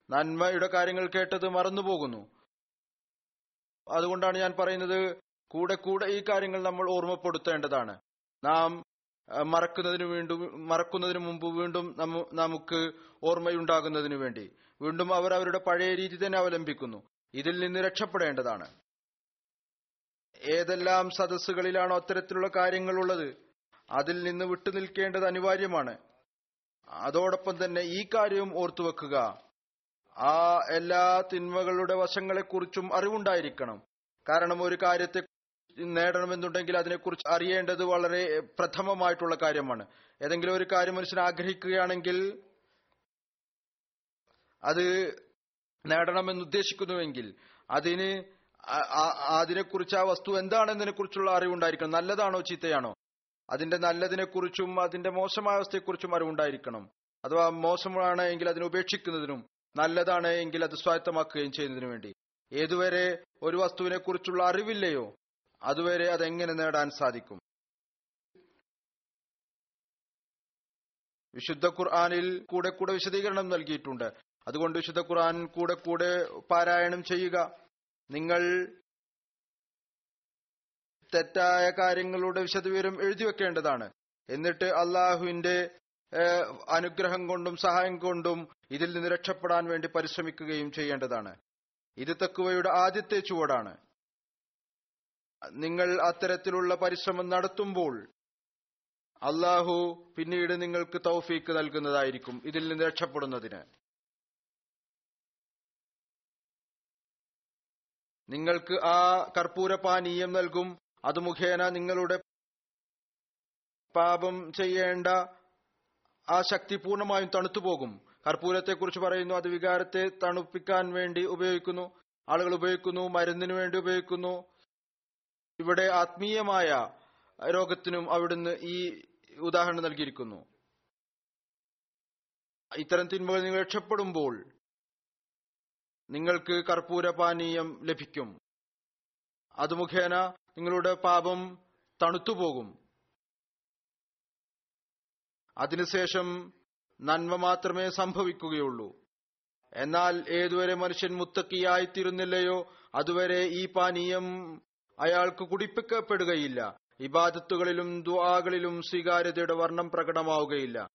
നന്മയുടെ കാര്യങ്ങൾ കേട്ടത് മറന്നുപോകുന്നു. അതുകൊണ്ടാണ് ഞാൻ പറയുന്നത് കൂടെ കൂടെ ഈ കാര്യങ്ങൾ നമ്മൾ ഓർമ്മപ്പെടുത്തേണ്ടതാണ്. നാം മറക്കുന്നതിന് വീണ്ടും മറക്കുന്നതിന് മുമ്പ് വീണ്ടും നമുക്ക് ഓർമ്മയുണ്ടാകുന്നതിന് വേണ്ടി വീണ്ടും അവർ അവരുടെ പഴയ രീതി തന്നെ അവലംബിക്കുന്നു. ഇതിൽ നിന്ന് രക്ഷപ്പെടേണ്ടതാണ്. ഏതെല്ലാം സദസ്സുകളിലാണോ അത്തരത്തിലുള്ള കാര്യങ്ങൾ ഉള്ളത്? അതിൽ നിന്ന് വിട്ടുനിൽക്കേണ്ടത് അനിവാര്യമാണ്. അതോടൊപ്പം തന്നെ ഈ കാര്യവും ഓർത്തുവെക്കുക ആ എല്ലാ തിന്മകളുടെ വശങ്ങളെക്കുറിച്ചും അറിവുണ്ടായിരിക്കണം. കാരണം ഒരു കാര്യത്തെ നേടണമെന്നുണ്ടെങ്കിൽ അതിനെക്കുറിച്ച് അറിയേണ്ടത് വളരെ പ്രഥമമായിട്ടുള്ള കാര്യമാണ്. ഏതെങ്കിലും ഒരു കാര്യം മനുഷ്യൻ ആഗ്രഹിക്കുകയാണെങ്കിൽ അത് നേടണമെന്ന് ഉദ്ദേശിക്കുന്നുവെങ്കിൽ അതിന് അതിനെക്കുറിച്ച് ആ വസ്തു എന്താണെന്നതിനെ കുറിച്ചുള്ള അറിവുണ്ടായിരിക്കണം. നല്ലതാണോ ചീത്തയാണോ? അതിന്റെ നല്ലതിനെക്കുറിച്ചും അതിന്റെ മോശമായ അവസ്ഥയെക്കുറിച്ചും അറിവുണ്ടായിരിക്കണം. അഥവാ മോശമാണ് എങ്കിൽ അതിനെ ഉപേക്ഷിക്കുന്നതിനും നല്ലതാണ് എങ്കിൽ അത് സ്വായത്തമാക്കുകയും ചെയ്യുന്നതിനു വേണ്ടി. ഏതുവരെ ഒരു വസ്തുവിനെ കുറിച്ചുള്ള അറിവില്ലയോ അതുവരെ അതെങ്ങനെ നേടാൻ സാധിക്കും? വിശുദ്ധ ഖുർആാനിൽ കൂടെ കൂടെ വിശദീകരണം നൽകിയിട്ടുണ്ട്. അതുകൊണ്ട് വിശുദ്ധ ഖുർആൻ കൂടെ കൂടെ പാരായണം ചെയ്യുക. നിങ്ങൾ തെറ്റായ കാര്യങ്ങളുടെ വിശദവിവരം എഴുതി വെക്കേണ്ടതാണ് എന്നിട്ട് അള്ളാഹുവിന്റെ അനുഗ്രഹം കൊണ്ടും സഹായം കൊണ്ടും ഇതിൽ നിന്ന് രക്ഷപ്പെടാൻ വേണ്ടി പരിശ്രമിക്കുകയും ചെയ്യേണ്ടതാണ്. ഇത് തക്കുവയുടെ ആദ്യത്തെ ചുവടാണ്. നിങ്ങൾ അത്തരത്തിലുള്ള പരിശ്രമം നടത്തുമ്പോൾ അള്ളാഹു പിന്നീട് നിങ്ങൾക്ക് തൗഫീക്ക് നൽകുന്നതായിരിക്കും ഇതിൽ നിന്ന് രക്ഷപ്പെടുന്നതിന്. നിങ്ങൾക്ക് ആ കർപ്പൂരപാനീയം നൽകും അത് മുഖേന നിങ്ങളുടെ പാപം ചെയ്യേണ്ട ആ ശക്തി പൂർണമായും തണുത്തുപോകും. കർപ്പൂരത്തെക്കുറിച്ച് പറയുന്നു അത് വികാരത്തെ തണുപ്പിക്കാൻ വേണ്ടി ഉപയോഗിക്കുന്നു ആളുകൾ ഉപയോഗിക്കുന്നു മരുന്നിനു വേണ്ടി ഉപയോഗിക്കുന്നു. ഇവിടെ ആത്മീയമായ രോഗത്തിനും അവിടുന്ന് ഈ ഉദാഹരണം നൽകിയിരിക്കുന്നു. ഇത്തരം തിന്മകൾ നിങ്ങൾ രക്ഷപ്പെടുമ്പോൾ നിങ്ങൾക്ക് കർപ്പൂരപാനീയം ലഭിക്കും. അത് മുഖേന നിങ്ങളുടെ പാപം തണുത്തുപോകും. അതിനുശേഷം നന്മ മാത്രമേ സംഭവിക്കുകയുള്ളൂ. എന്നാൽ ഏതുവരെ മനുഷ്യൻ മുത്തക്കിയായിത്തീരുന്നില്ലയോ അതുവരെ ഈ പാനീയം അയാൾക്ക് കുടിപ്പിക്കപ്പെടുകയില്ല. ഇബാദത്തുകളിലും ദ്വാകളിലും സ്വീകാര്യതയുടെ വർണം പ്രകടമാവുകയില്ല.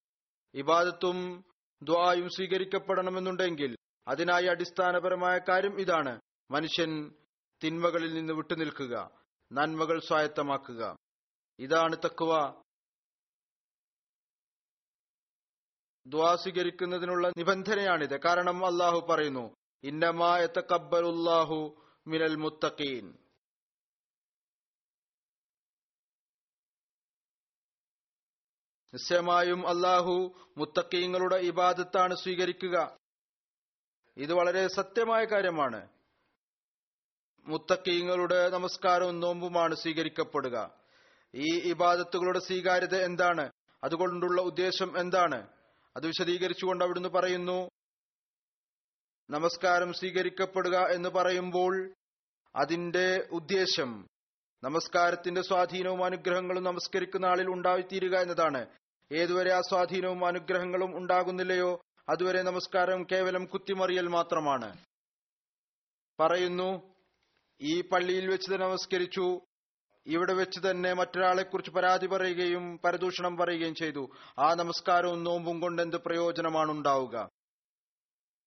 ഇബാദത്തും ദ്വായും സ്വീകരിക്കപ്പെടണമെന്നുണ്ടെങ്കിൽ അതിനായി അടിസ്ഥാനപരമായ കാര്യം ഇതാണ്. മനുഷ്യൻ തിന്മകളിൽ നിന്ന് വിട്ടുനിൽക്കുക. നന്മകൾ സ്വായത്തമാക്കുക. ഇതാണ് തക്കുവ ദ്വാ സ്വീകരിക്കുന്നതിനുള്ള നിബന്ധനയാണിത്. കാരണം അള്ളാഹു പറയുന്നു ഇന്നമാ യതഖബ്ബലുല്ലാഹു മിനൽ മുത്തഖീൻ. നിശ്ചയമായും അള്ളാഹു മുത്തക്കീങ്ങളുടെ ഇബാദത്താണ് സ്വീകരിക്കുക. ഇത് വളരെ സത്യമായ കാര്യമാണ്. മുത്തക്കീങ്ങളുടെ നമസ്കാരവും നോമ്പുമാണ് സ്വീകരിക്കപ്പെടുക. ഈ ഇബാദത്തുകളുടെ സ്വീകാര്യത എന്താണ്? അതുകൊണ്ടുള്ള ഉദ്ദേശം എന്താണ്? അത് വിശദീകരിച്ചുകൊണ്ട് അവിടുന്ന് പറയുന്നു നമസ്കാരം സ്വീകരിക്കപ്പെടുക എന്ന് പറയുമ്പോൾ അതിന്റെ ഉദ്ദേശം നമസ്കാരത്തിന്റെ സ്വാധീനവും അനുഗ്രഹങ്ങളും നമസ്കരിക്കുന്ന ആളിൽ ഉണ്ടായിത്തീരുക എന്നതാണ്. ഏതുവരെ ആ സ്വാധീനവും അനുഗ്രഹങ്ങളും ഉണ്ടാകുന്നില്ലയോ അതുവരെ നമസ്കാരം കേവലം കുത്തിമറിയൽ മാത്രമാണ്. പറയുന്നു ഈ പള്ളിയിൽ വെച്ച് നമസ്കരിച്ചു. ഇവിടെ വെച്ച് തന്നെ മറ്റൊരാളെക്കുറിച്ച് പരാതി പറയുകയും പരദൂഷണം പറയുകയും ചെയ്തു. ആ നമസ്കാരവും നോമ്പും കൊണ്ട് എന്ത് പ്രയോജനമാണ് ഉണ്ടാവുക?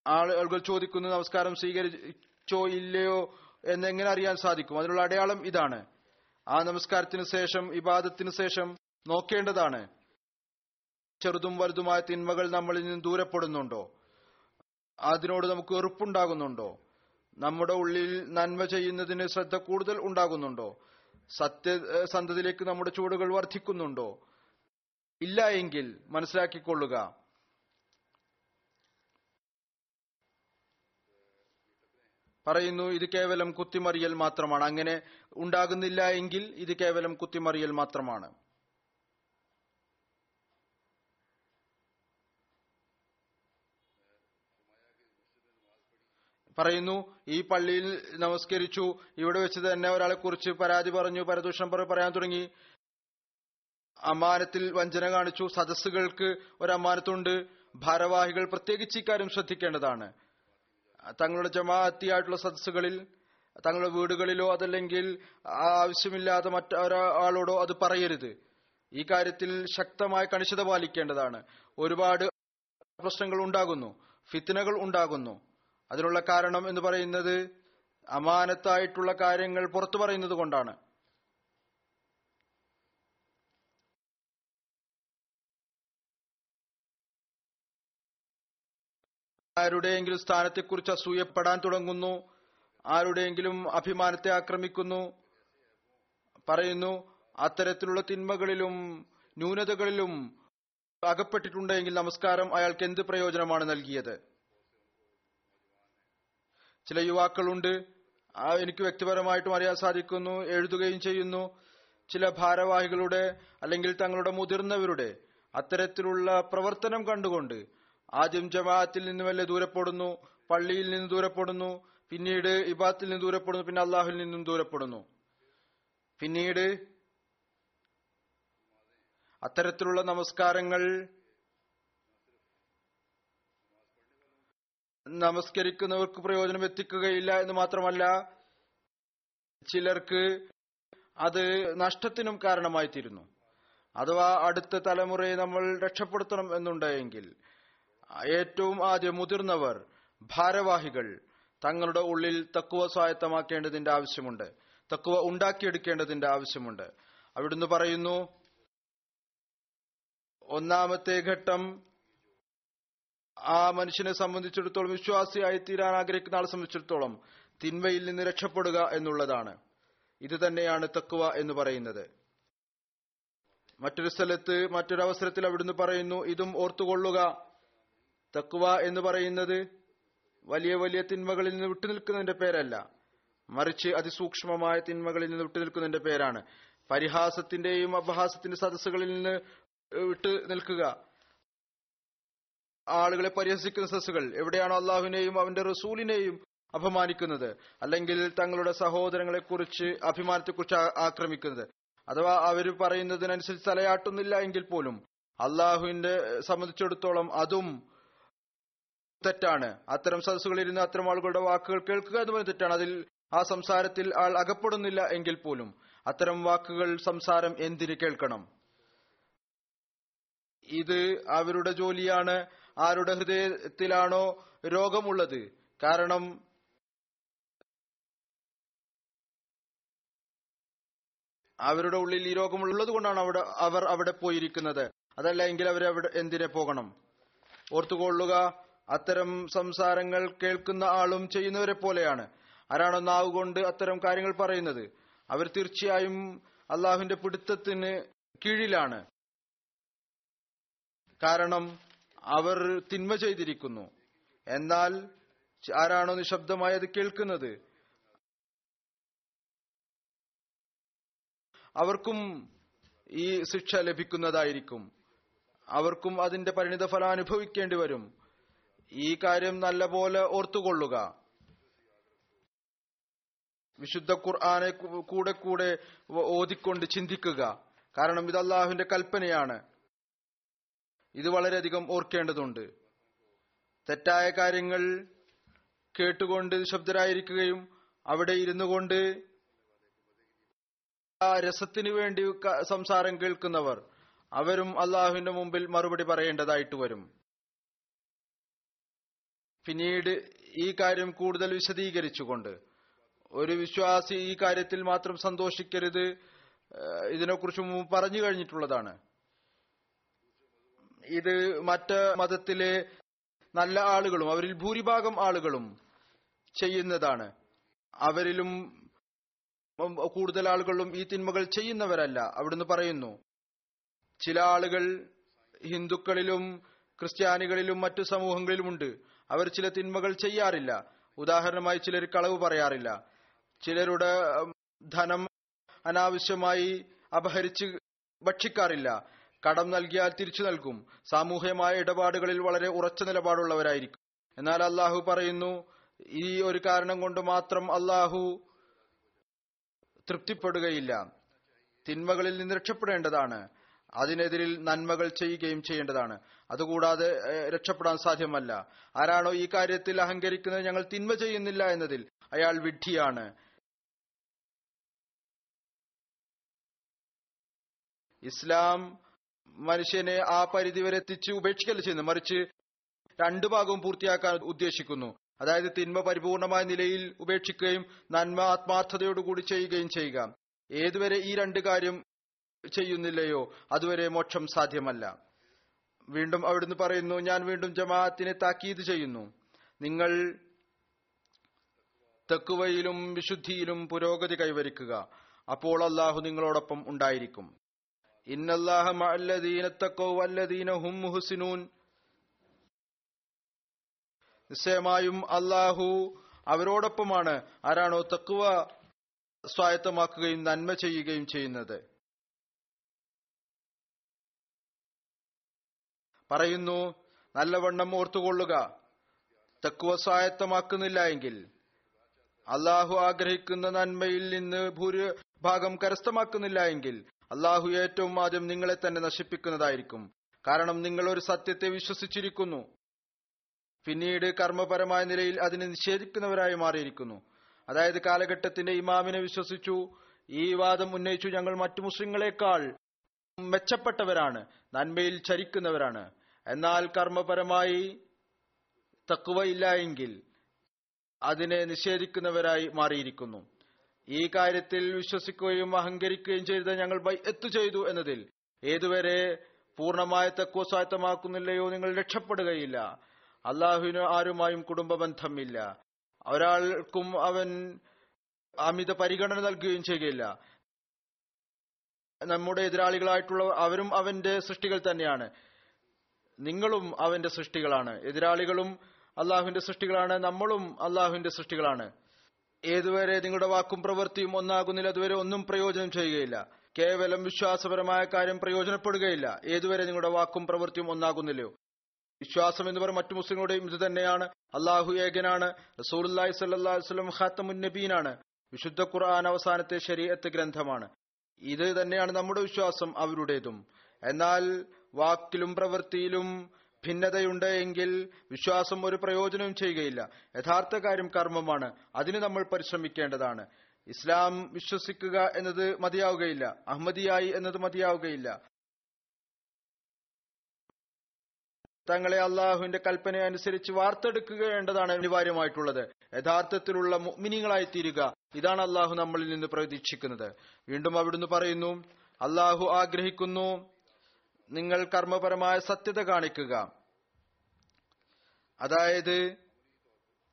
ആളുകൾ ചോദിക്കുന്നു നമസ്കാരം സ്വീകരിച്ചോ ഇല്ലയോ എന്നെങ്ങനെ അറിയാൻ സാധിക്കും? അതിനുള്ള അടയാളം ഇതാണ്. ആ നമസ്കാരത്തിന് ശേഷം ഇബാദത്തിന് ശേഷം നോക്കേണ്ടതാണ്. ചെറുതും വലുതുമായ തിന്മകൾ നമ്മളിൽ നിന്ന് ദൂരപ്പെടുന്നുണ്ടോ? അതിനോട് നമുക്ക് വെറുപ്പുണ്ടാകുന്നുണ്ടോ? നമ്മുടെ ഉള്ളിൽ നന്മ ചെയ്യുന്നതിന് ശ്രദ്ധ കൂടുതൽ ഉണ്ടാകുന്നുണ്ടോ? സത്യസന്ധതയിലേക്ക് നമ്മുടെ ചൂടുകൾ വർദ്ധിക്കുന്നുണ്ടോ? ഇല്ല എങ്കിൽ മനസ്സിലാക്കിക്കൊള്ളുക. പറയുന്നു ഇത് കേവലം കുത്തിമറിയൽ മാത്രമാണ്. അങ്ങനെ ഉണ്ടാകുന്നില്ല എങ്കിൽ ഇത് കേവലം കുത്തിമറിയൽ മാത്രമാണ്. പറയുന്നു ഈ പള്ളിയിൽ നമസ്കരിച്ചു. ഇവിടെ വെച്ച് തന്നെ ഒരാളെ കുറിച്ച് പരാതി പറഞ്ഞു പരദൂഷണം പറയാൻ തുടങ്ങി. അമാനത്തിൽ വഞ്ചന കാണിച്ചു. സദസ്സുകൾക്ക് ഒരു അമാനത്തുണ്ട് ഭാരവാഹികൾ പ്രത്യേകിച്ച് ഇക്കാര്യം ശ്രദ്ധിക്കേണ്ടതാണ്. തങ്ങളുടെ ജമാഅത്തിയായിട്ടുള്ള സദസ്സുകളിൽ തങ്ങളുടെ വീടുകളിലോ അതല്ലെങ്കിൽ ആവശ്യമില്ലാതെ മറ്റൊരാളോടോ അത് പറയരുത്. ഈ കാര്യത്തിൽ ശക്തമായ കണിശത പാലിക്കേണ്ടതാണ്. ഒരുപാട് പ്രശ്നങ്ങൾ ഉണ്ടാകുന്നു. ഫിത്തനകൾ ഉണ്ടാകുന്നു. അതിനുള്ള കാരണം എന്ന് പറയുന്നത് അമാനത്തായിട്ടുള്ള കാര്യങ്ങൾ പുറത്തു പറയുന്നത് കൊണ്ടാണ്. ആരുടെയെങ്കിലും സ്ഥാനത്തെക്കുറിച്ച് അസൂയപ്പെടാൻ തുടങ്ങുന്നു ആരുടെയെങ്കിലും അഭിമാനത്തെ ആക്രമിക്കുന്നു പറയുന്നു അത്തരത്തിലുള്ള തിന്മകളിലും ന്യൂനതകളിലും അകപ്പെട്ടിട്ടുണ്ടെങ്കിൽ നമസ്കാരം അയാൾക്ക് എന്ത് പ്രയോജനമാണ് നൽകിയത്? ചില യുവാക്കളുണ്ട്. എനിക്ക് വ്യക്തിപരമായിട്ടും അറിയാൻ സാധിക്കുന്നു എഴുതുകയും ചെയ്യുന്നു. ചില ഭാരവാഹികളുടെ അല്ലെങ്കിൽ തങ്ങളുടെ മുതിർന്നവരുടെ അത്തരത്തിലുള്ള പ്രവർത്തനം കണ്ടുകൊണ്ട് ആദ്യം ജമാഅത്തിൽ നിന്ന് വല്ല ദൂരപ്പെടുന്നു പള്ളിയിൽ നിന്ന് ദൂരപ്പെടുന്നു പിന്നീട് ഇബാത്തിൽ നിന്ന് ദൂരപ്പെടുന്നു പിന്നെ അള്ളാഹുൽ നിന്നും ദൂരപ്പെടുന്നു. പിന്നീട് അത്തരത്തിലുള്ള നമസ്കാരങ്ങൾ നമസ്കരിക്കുന്നവർക്ക് പ്രയോജനം എത്തിക്കുകയില്ല എന്ന് മാത്രമല്ല ചിലർക്ക് അത് നഷ്ടത്തിനും കാരണമായി തീരുന്നു. അഥവാ അടുത്ത തലമുറയെ നമ്മൾ രക്ഷപ്പെടുത്തണം എന്നുണ്ടെങ്കിൽ ഏറ്റവും ആദ്യം മുതിർന്നവർ ഭാരവാഹികൾ തങ്ങളുടെ ഉള്ളിൽ തക്കുവ സ്വായത്തമാക്കേണ്ടതിന്റെ ആവശ്യമുണ്ട് തക്കുവ ഉണ്ടാക്കിയെടുക്കേണ്ടതിന്റെ ആവശ്യമുണ്ട്. അവിടുന്ന് പറയുന്നു ഒന്നാമത്തെ ഘട്ടം ആ മനുഷ്യനെ സംബന്ധിച്ചിടത്തോളം വിശ്വാസിയായി തീരാൻ ആഗ്രഹിക്കുന്ന ആളെ സംബന്ധിച്ചിടത്തോളം തിന്മയിൽ നിന്ന് രക്ഷപ്പെടുക എന്നുള്ളതാണ്. ഇത് തന്നെയാണ് തക്കുവ എന്ന് പറയുന്നത്. മറ്റൊരു സ്ഥലത്ത് മറ്റൊരവസരത്തിൽ അവിടുന്ന് പറയുന്നു ഇതും ഓർത്തുകൊള്ളുക. തക്കുവ എന്ന് പറയുന്നത് വലിയ വലിയ തിന്മകളിൽ നിന്ന് വിട്ടുനിൽക്കുന്നതിന്റെ പേരല്ല. മറിച്ച് അതിസൂക്ഷ്മമായ തിന്മകളിൽ നിന്ന് വിട്ടുനിൽക്കുന്നതിന്റെ പേരാണ്. പരിഹാസത്തിന്റെയും അപഹാസത്തിന്റെ സദസ്സുകളിൽ നിന്ന് വിട്ടു നിൽക്കുക. ആളുകളെ പരിഹസിക്കുന്ന സസ്സുകൾ എവിടെയാണോ അള്ളാഹുവിനെയും അവന്റെ റസൂലിനെയും അപമാനിക്കുന്നത്. അല്ലെങ്കിൽ തങ്ങളുടെ സഹോദരങ്ങളെ കുറിച്ച് അഭിമാനത്തെക്കുറിച്ച് ആക്രമിക്കുന്നത്. അഥവാ അവർ പറയുന്നതിനനുസരിച്ച് തലയാട്ടുന്നില്ല എങ്കിൽ പോലും അള്ളാഹുവിന്റെ സംബന്ധിച്ചിടത്തോളം അതും തെറ്റാണ്. അത്തരം സദസ്സുകളിരുന്ന് അത്തരം ആളുകളുടെ വാക്കുകൾ കേൾക്കുക എന്ന് പറയുന്നത് തെറ്റാണ്. അതിൽ ആ സംസാരത്തിൽ ആൾ അകപ്പെടുന്നില്ല എങ്കിൽ പോലും അത്തരം വാക്കുകൾ സംസാരം എന്തിന് കേൾക്കണം? ഇത് അവരുടെ ജോലിയാണ്. ആരുടെ ഹൃദയത്തിലാണോ രോഗമുള്ളത്? കാരണം അവരുടെ ഉള്ളിൽ ഈ രോഗമുള്ളത് കൊണ്ടാണ് അവിടെ അവർ അവിടെ പോയിരിക്കുന്നത്. അതല്ല എങ്കിൽ അവർ അവിടെ എന്തിനെ പോകണം? ഓർത്തുകൊള്ളുക അത്തരം സംസാരങ്ങൾ കേൾക്കുന്ന ആളും ചെയ്യുന്നവരെ പോലെയാണ്. ആരാണോ നാവ് കൊണ്ട് അത്തരം കാര്യങ്ങൾ പറയുന്നത്? അവർ തീർച്ചയായും അള്ളാഹുവിന്റെ പിടുത്തത്തിന് കീഴിലാണ്. കാരണം അവർ തിന്മ ചെയ്തിരിക്കുന്നു. എന്നാൽ ആരാണോ നിശബ്ദമായി അത് കേൾക്കുന്നത്? അവർക്കും ഈ ശിക്ഷ ലഭിക്കുന്നതായിരിക്കും. അവർക്കും അതിന്റെ പരിണിത ഫലം അനുഭവിക്കേണ്ടി വരും. ഈ കാര്യം നല്ലപോലെ ഓർത്തുകൊള്ളുക. വിശുദ്ധ ഖുർആാനെ കൂടെ കൂടെ ഓതിക്കൊണ്ട് ചിന്തിക്കുക. കാരണം ഇത് അള്ളാഹുവിന്റെ കൽപ്പനയാണ്. ഇത് വളരെയധികം ഓർക്കേണ്ടതുണ്ട്. തെറ്റായ കാര്യങ്ങൾ കേട്ടുകൊണ്ട് നിശബ്ദരായിരിക്കുകയും അവിടെ ഇരുന്നു കൊണ്ട് രസത്തിനു വേണ്ടി സംസാരം കേൾക്കുന്നവർ അവരും അള്ളാഹുവിന്റെ മുമ്പിൽ മറുപടി പറയേണ്ടതായിട്ട് വരും. പിന്നീട് ഈ കാര്യം കൂടുതൽ വിശദീകരിച്ചുകൊണ്ട് ഒരു വിശ്വാസി ഈ കാര്യത്തിൽ മാത്രം സന്തോഷിക്കരുത് ഇതിനെക്കുറിച്ച് പറഞ്ഞു കഴിഞ്ഞിട്ടുള്ളതാണ്. ഇത് മറ്റ് മതത്തിലെ നല്ല ആളുകളും അവരിൽ ഭൂരിഭാഗം ആളുകളും ചെയ്യുന്നതാണ്. അവരിലും കൂടുതൽ ആളുകളും ഈ തിന്മകൾ ചെയ്യുന്നവരല്ല. അവിടുന്ന് പറയുന്നു ചില ആളുകൾ ഹിന്ദുക്കളിലും ക്രിസ്ത്യാനികളിലും മറ്റു സമൂഹങ്ങളിലുമുണ്ട്. അവർ ചില തിന്മകൾ ചെയ്യാറില്ല. ഉദാഹരണമായി ചിലർ കളവ് പറയാറില്ല. ചിലരുടെ ധനം അനാവശ്യമായി അപഹരിച്ച് ഭക്ഷിക്കാറില്ല. കടം നൽകിയാൽ തിരിച്ചു നൽകും. സാമൂഹ്യമായ ഇടപാടുകളിൽ വളരെ ഉറച്ച നിലപാടുള്ളവരായിരിക്കും. എന്നാൽ അള്ളാഹു പറയുന്നു ഈ ഒരു കാരണം കൊണ്ട് മാത്രം അള്ളാഹു തൃപ്തിപ്പെടുകയില്ല. തിന്മകളിൽ നിന്ന് രക്ഷപ്പെടേണ്ടതാണ്. അതിനെതിരിൽ നന്മകൾ ചെയ്യുകയും ചെയ്യേണ്ടതാണ്. അതുകൂടാതെ രക്ഷപ്പെടാൻ സാധ്യമല്ല. ആരാണോ ഈ കാര്യത്തിൽ അഹങ്കരിക്കുന്നത് ഞങ്ങൾ തിന്മ ചെയ്യുന്നില്ല എന്നതിൽ അയാൾ വിഡ്ഢിയാണ്. ഇസ്ലാം മനുഷ്യനെ ആ പരിധി വരെ എത്തിച്ച് ഉപേക്ഷിക്കല്ല ചെയ്യുന്നു. മറിച്ച് രണ്ടു ഭാഗവും പൂർത്തിയാക്കാൻ ഉദ്ദേശിക്കുന്നു. അതായത് തിന്മ പരിപൂർണമായ നിലയിൽ ഉപേക്ഷിക്കുകയും നന്മ ആത്മാർത്ഥതയോടുകൂടി ചെയ്യുകയും ചെയ്യുക. ഏതുവരെ ഈ രണ്ട് കാര്യം ചെയ്യുന്നില്ലയോ അതുവരെ മോക്ഷം സാധ്യമല്ല. വീണ്ടും അവിടുന്ന് പറയുന്നു ഞാൻ വീണ്ടും ജമാഅത്തിനെ താക്കീത് ചെയ്യുന്നു. നിങ്ങൾ തെക്കുവയിലും വിശുദ്ധിയിലും പുരോഗതി കൈവരിക്കുക. അപ്പോൾ അള്ളാഹു നിങ്ങളോടൊപ്പം ഉണ്ടായിരിക്കും. ഇന്നല്ലാഹ വല്ലദീന ഹും നിശ്ചയമായും അള്ളാഹു അവരോടൊപ്പമാണ് ആരാണോ തക്കുവ സ്വായത്തമാക്കുകയും നന്മ ചെയ്യുകയും ചെയ്യുന്നത്. പറയുന്നു നല്ലവണ്ണം ഓർത്തുകൊള്ളുക. തക്കുവ സ്വായത്തമാക്കുന്നില്ല എങ്കിൽ അള്ളാഹു ആഗ്രഹിക്കുന്ന നന്മയിൽ നിന്ന് ഭൂരിഭാഗം കരസ്ഥമാക്കുന്നില്ല എങ്കിൽ അള്ളാഹു ഏറ്റവും ആദ്യം നിങ്ങളെ തന്നെ നശിപ്പിക്കുന്നതായിരിക്കും. കാരണം നിങ്ങൾ ഒരു സത്യത്തെ വിശ്വസിച്ചിരിക്കുന്നു. പിന്നീട് കർമ്മപരമായ നിലയിൽ അതിനെ നിഷേധിക്കുന്നവരായി മാറിയിരിക്കുന്നു. അതായത് കാലഘട്ടത്തിന്റെ ഇമാമിനെ വിശ്വസിച്ചു. ഈ വാദം ഉന്നയിച്ചു ഞങ്ങൾ മറ്റു മുസ്ലിങ്ങളെക്കാൾ മെച്ചപ്പെട്ടവരാണ് നന്മയിൽ ചരിക്കുന്നവരാണ്. എന്നാൽ കർമ്മപരമായി തക്കുവയില്ല എങ്കിൽ അതിനെ നിഷേധിക്കുന്നവരായി മാറിയിരിക്കുന്നു. ഈ കാര്യത്തിൽ വിശ്വസിക്കുകയും അഹങ്കരിക്കുകയും ചെയ്ത് ഞങ്ങൾ എത്തു ചെയ്തു എന്നതിൽ ഏതുവരെ പൂർണമായ തക്കുവ സ്വായത്തമാക്കുന്നില്ലയോ നിങ്ങൾ രക്ഷപ്പെടുകയില്ല. അള്ളാഹുവിന് ആരുമായും കുടുംബ ബന്ധമില്ല ഒരാൾക്കും അവൻ അമിത പരിഗണന നൽകുകയും ചെയ്യുകയില്ല നമ്മുടെ എതിരാളികളായിട്ടുള്ള അവരും അവന്റെ സൃഷ്ടികൾ തന്നെയാണ്. നിങ്ങളും അവന്റെ സൃഷ്ടികളാണ്. എതിരാളികളും അള്ളാഹുവിന്റെ സൃഷ്ടികളാണ്. നമ്മളും അള്ളാഹുവിന്റെ സൃഷ്ടികളാണ്. ഏതുവരെ നിങ്ങളുടെ വാക്കും പ്രവൃത്തിയും ഒന്നാകുന്നില്ല അതുവരെ ഒന്നും പ്രയോജനം ചെയ്യുകയില്ല. കേവലം വിശ്വാസപരമായ കാര്യം പ്രയോജനപ്പെടുകയില്ല. ഏതുവരെ നിങ്ങളുടെ വാക്കും പ്രവൃത്തിയും ഒന്നാകുന്നില്ലയോ. വിശ്വാസം എന്ന് പറയുന്ന മറ്റു മുസ്ലിങ്ങളുടെയും ഇത് തന്നെയാണ്. അള്ളാഹു ഏകനാണ്. റസൂലി സല്ലാസ്ലം ഖാത്തമുൻ നബീനാണ്. വിശുദ്ധ ഖുർആൻ അവസാനത്തെ ശരീഅത്ത് ഗ്രന്ഥമാണ്. ഇത് തന്നെയാണ് നമ്മുടെ വിശ്വാസം അവരുടേതും. എന്നാൽ വാക്കിലും പ്രവൃത്തിയിലും ഭിന്നതയുണ്ട് എങ്കിൽ വിശ്വാസം ഒരു പ്രയോജനവും ചെയ്യുകയില്ല. യഥാർത്ഥ കാര്യം കർമ്മമാണ്. അതിന് നമ്മൾ പരിശ്രമിക്കേണ്ടതാണ്. ഇസ്ലാം വിശ്വസിക്കുക എന്നത് മതിയാവുകയില്ല. അഹമ്മദിയായി എന്നത് മതിയാവുകയില്ല. തങ്ങളെ അള്ളാഹുവിന്റെ കൽപ്പന അനുസരിച്ച് വാർത്തെടുക്കുകയേണ്ടതാണ് അനിവാര്യമായിട്ടുള്ളത്. യഥാർത്ഥത്തിലുള്ള മിനിങ്ങളായി തീരുക ഇതാണ് അള്ളാഹു നമ്മളിൽ നിന്ന് പ്രതീക്ഷിക്കുന്നത്. വീണ്ടും അവിടുന്ന് പറയുന്നു അള്ളാഹു ആഗ്രഹിക്കുന്നു നിങ്ങൾ കർമ്മപരമായ സത്യത കാണിക്കുക. അതായത്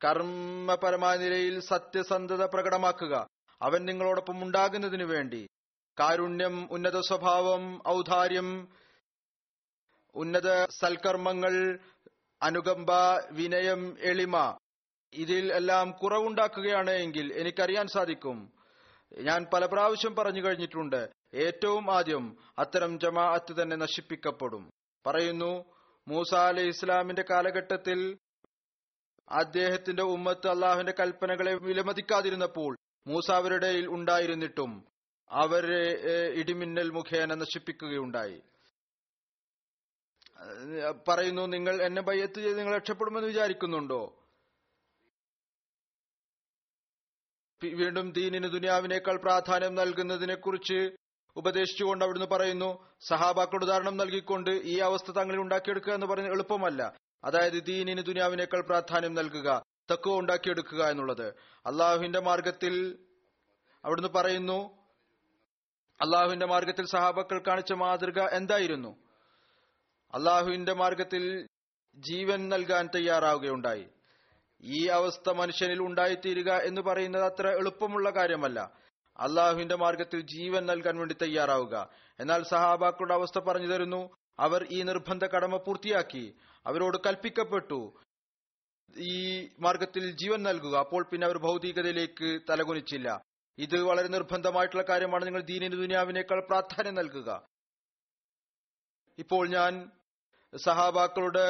കർമ്മപരമായ നിലയിൽ സത്യസന്ധത പ്രകടമാക്കുക. അവൻ നിങ്ങളോടൊപ്പം ഉണ്ടാകുന്നതിനു വേണ്ടി. കാരുണ്യം ഉന്നത സ്വഭാവം ഔദാര്യം ഉന്നത സൽക്കർമ്മങ്ങൾ അനുകമ്പ വിനയം എളിമ. ഇതിൽ എല്ലാം കുറവുണ്ടാക്കുകയാണ് എങ്കിൽ എനിക്കറിയാൻ സാധിക്കും. ഞാൻ പല പ്രാവശ്യം പറഞ്ഞു കഴിഞ്ഞിട്ടുണ്ട്. ഏറ്റവും ആദ്യം അത്തരം ജമാഅത്ത് തന്നെ നശിപ്പിക്കപ്പെടും. പറയുന്നു മൂസ അലൈഹി ഇസ്ലാമിന്റെ കാലഘട്ടത്തിൽ അദ്ദേഹത്തിന്റെ ഉമ്മത്ത് അള്ളാഹുവിന്റെ കൽപ്പനകളെ വിലമതിക്കാതിരുന്നപ്പോൾ മൂസ അവരുടെ ഉണ്ടായിരുന്നിട്ടും അവരെ ഇടിമിന്നൽ മുഖേന നശിപ്പിക്കുകയുണ്ടായി. പറയുന്നു നിങ്ങൾ എന്നെ ബയ്യത്ത് ചെയ്ത് നിങ്ങൾ രക്ഷപ്പെടുമെന്ന് വിചാരിക്കുന്നുണ്ടോ? വീണ്ടും ദീനിന് ദുനിയാവിനേക്കാൾ പ്രാധാന്യം നൽകുന്നതിനെ കുറിച്ച് ഉപദേശിച്ചുകൊണ്ട് അവിടുന്ന് പറയുന്നു സഹാബാക്കളുടെ ഉദാഹരണം നൽകിക്കൊണ്ട് ഈ അവസ്ഥ തങ്ങളിൽ ഉണ്ടാക്കിയെടുക്കുക എന്ന് പറയുന്നത് എളുപ്പമല്ല. അതായത് ദീനിന് ദുനിയാവിനേക്കാൾ പ്രാധാന്യം നൽകുക തക്കുവ ഉണ്ടാക്കിയെടുക്കുക എന്നുള്ളത്. അള്ളാഹുവിന്റെ മാർഗത്തിൽ അവിടുന്ന് പറയുന്നു അള്ളാഹുവിന്റെ മാർഗത്തിൽ സഹാബക്കൾ കാണിച്ച മാതൃക എന്തായിരുന്നു? അള്ളാഹുവിന്റെ മാർഗത്തിൽ ജീവൻ നൽകാൻ തയ്യാറാവുകയുണ്ടായി. ഈ അവസ്ഥ മനുഷ്യനിൽ ഉണ്ടായിത്തീരുക എന്ന് പറയുന്നത് അത്ര എളുപ്പമുള്ള കാര്യമല്ല. അള്ളാഹുവിന്റെ മാർഗത്തിൽ ജീവൻ നൽകാൻ വേണ്ടി തയ്യാറാവുക. എന്നാൽ സഹാബാക്കളുടെ അവസ്ഥ പറഞ്ഞു തരുന്നു. അവർ ഈ നിർബന്ധ കടമ പൂർത്തിയാക്കി. അവരോട് കൽപ്പിക്കപ്പെട്ടു. ഈ മാർഗത്തിൽ ജീവൻ നൽകുക. അപ്പോൾ പിന്നെ അവർ ഭൗതികതയിലേക്ക് തലകുനിച്ചില്ല. ഇത് വളരെ നിർബന്ധമായിട്ടുള്ള കാര്യമാണ്. നിങ്ങൾ ദീനിന് ദുനിയാവിനേക്കാൾ പ്രാധാന്യം നൽകുക. ഇപ്പോൾ ഞാൻ സഹാബാക്കളുടെ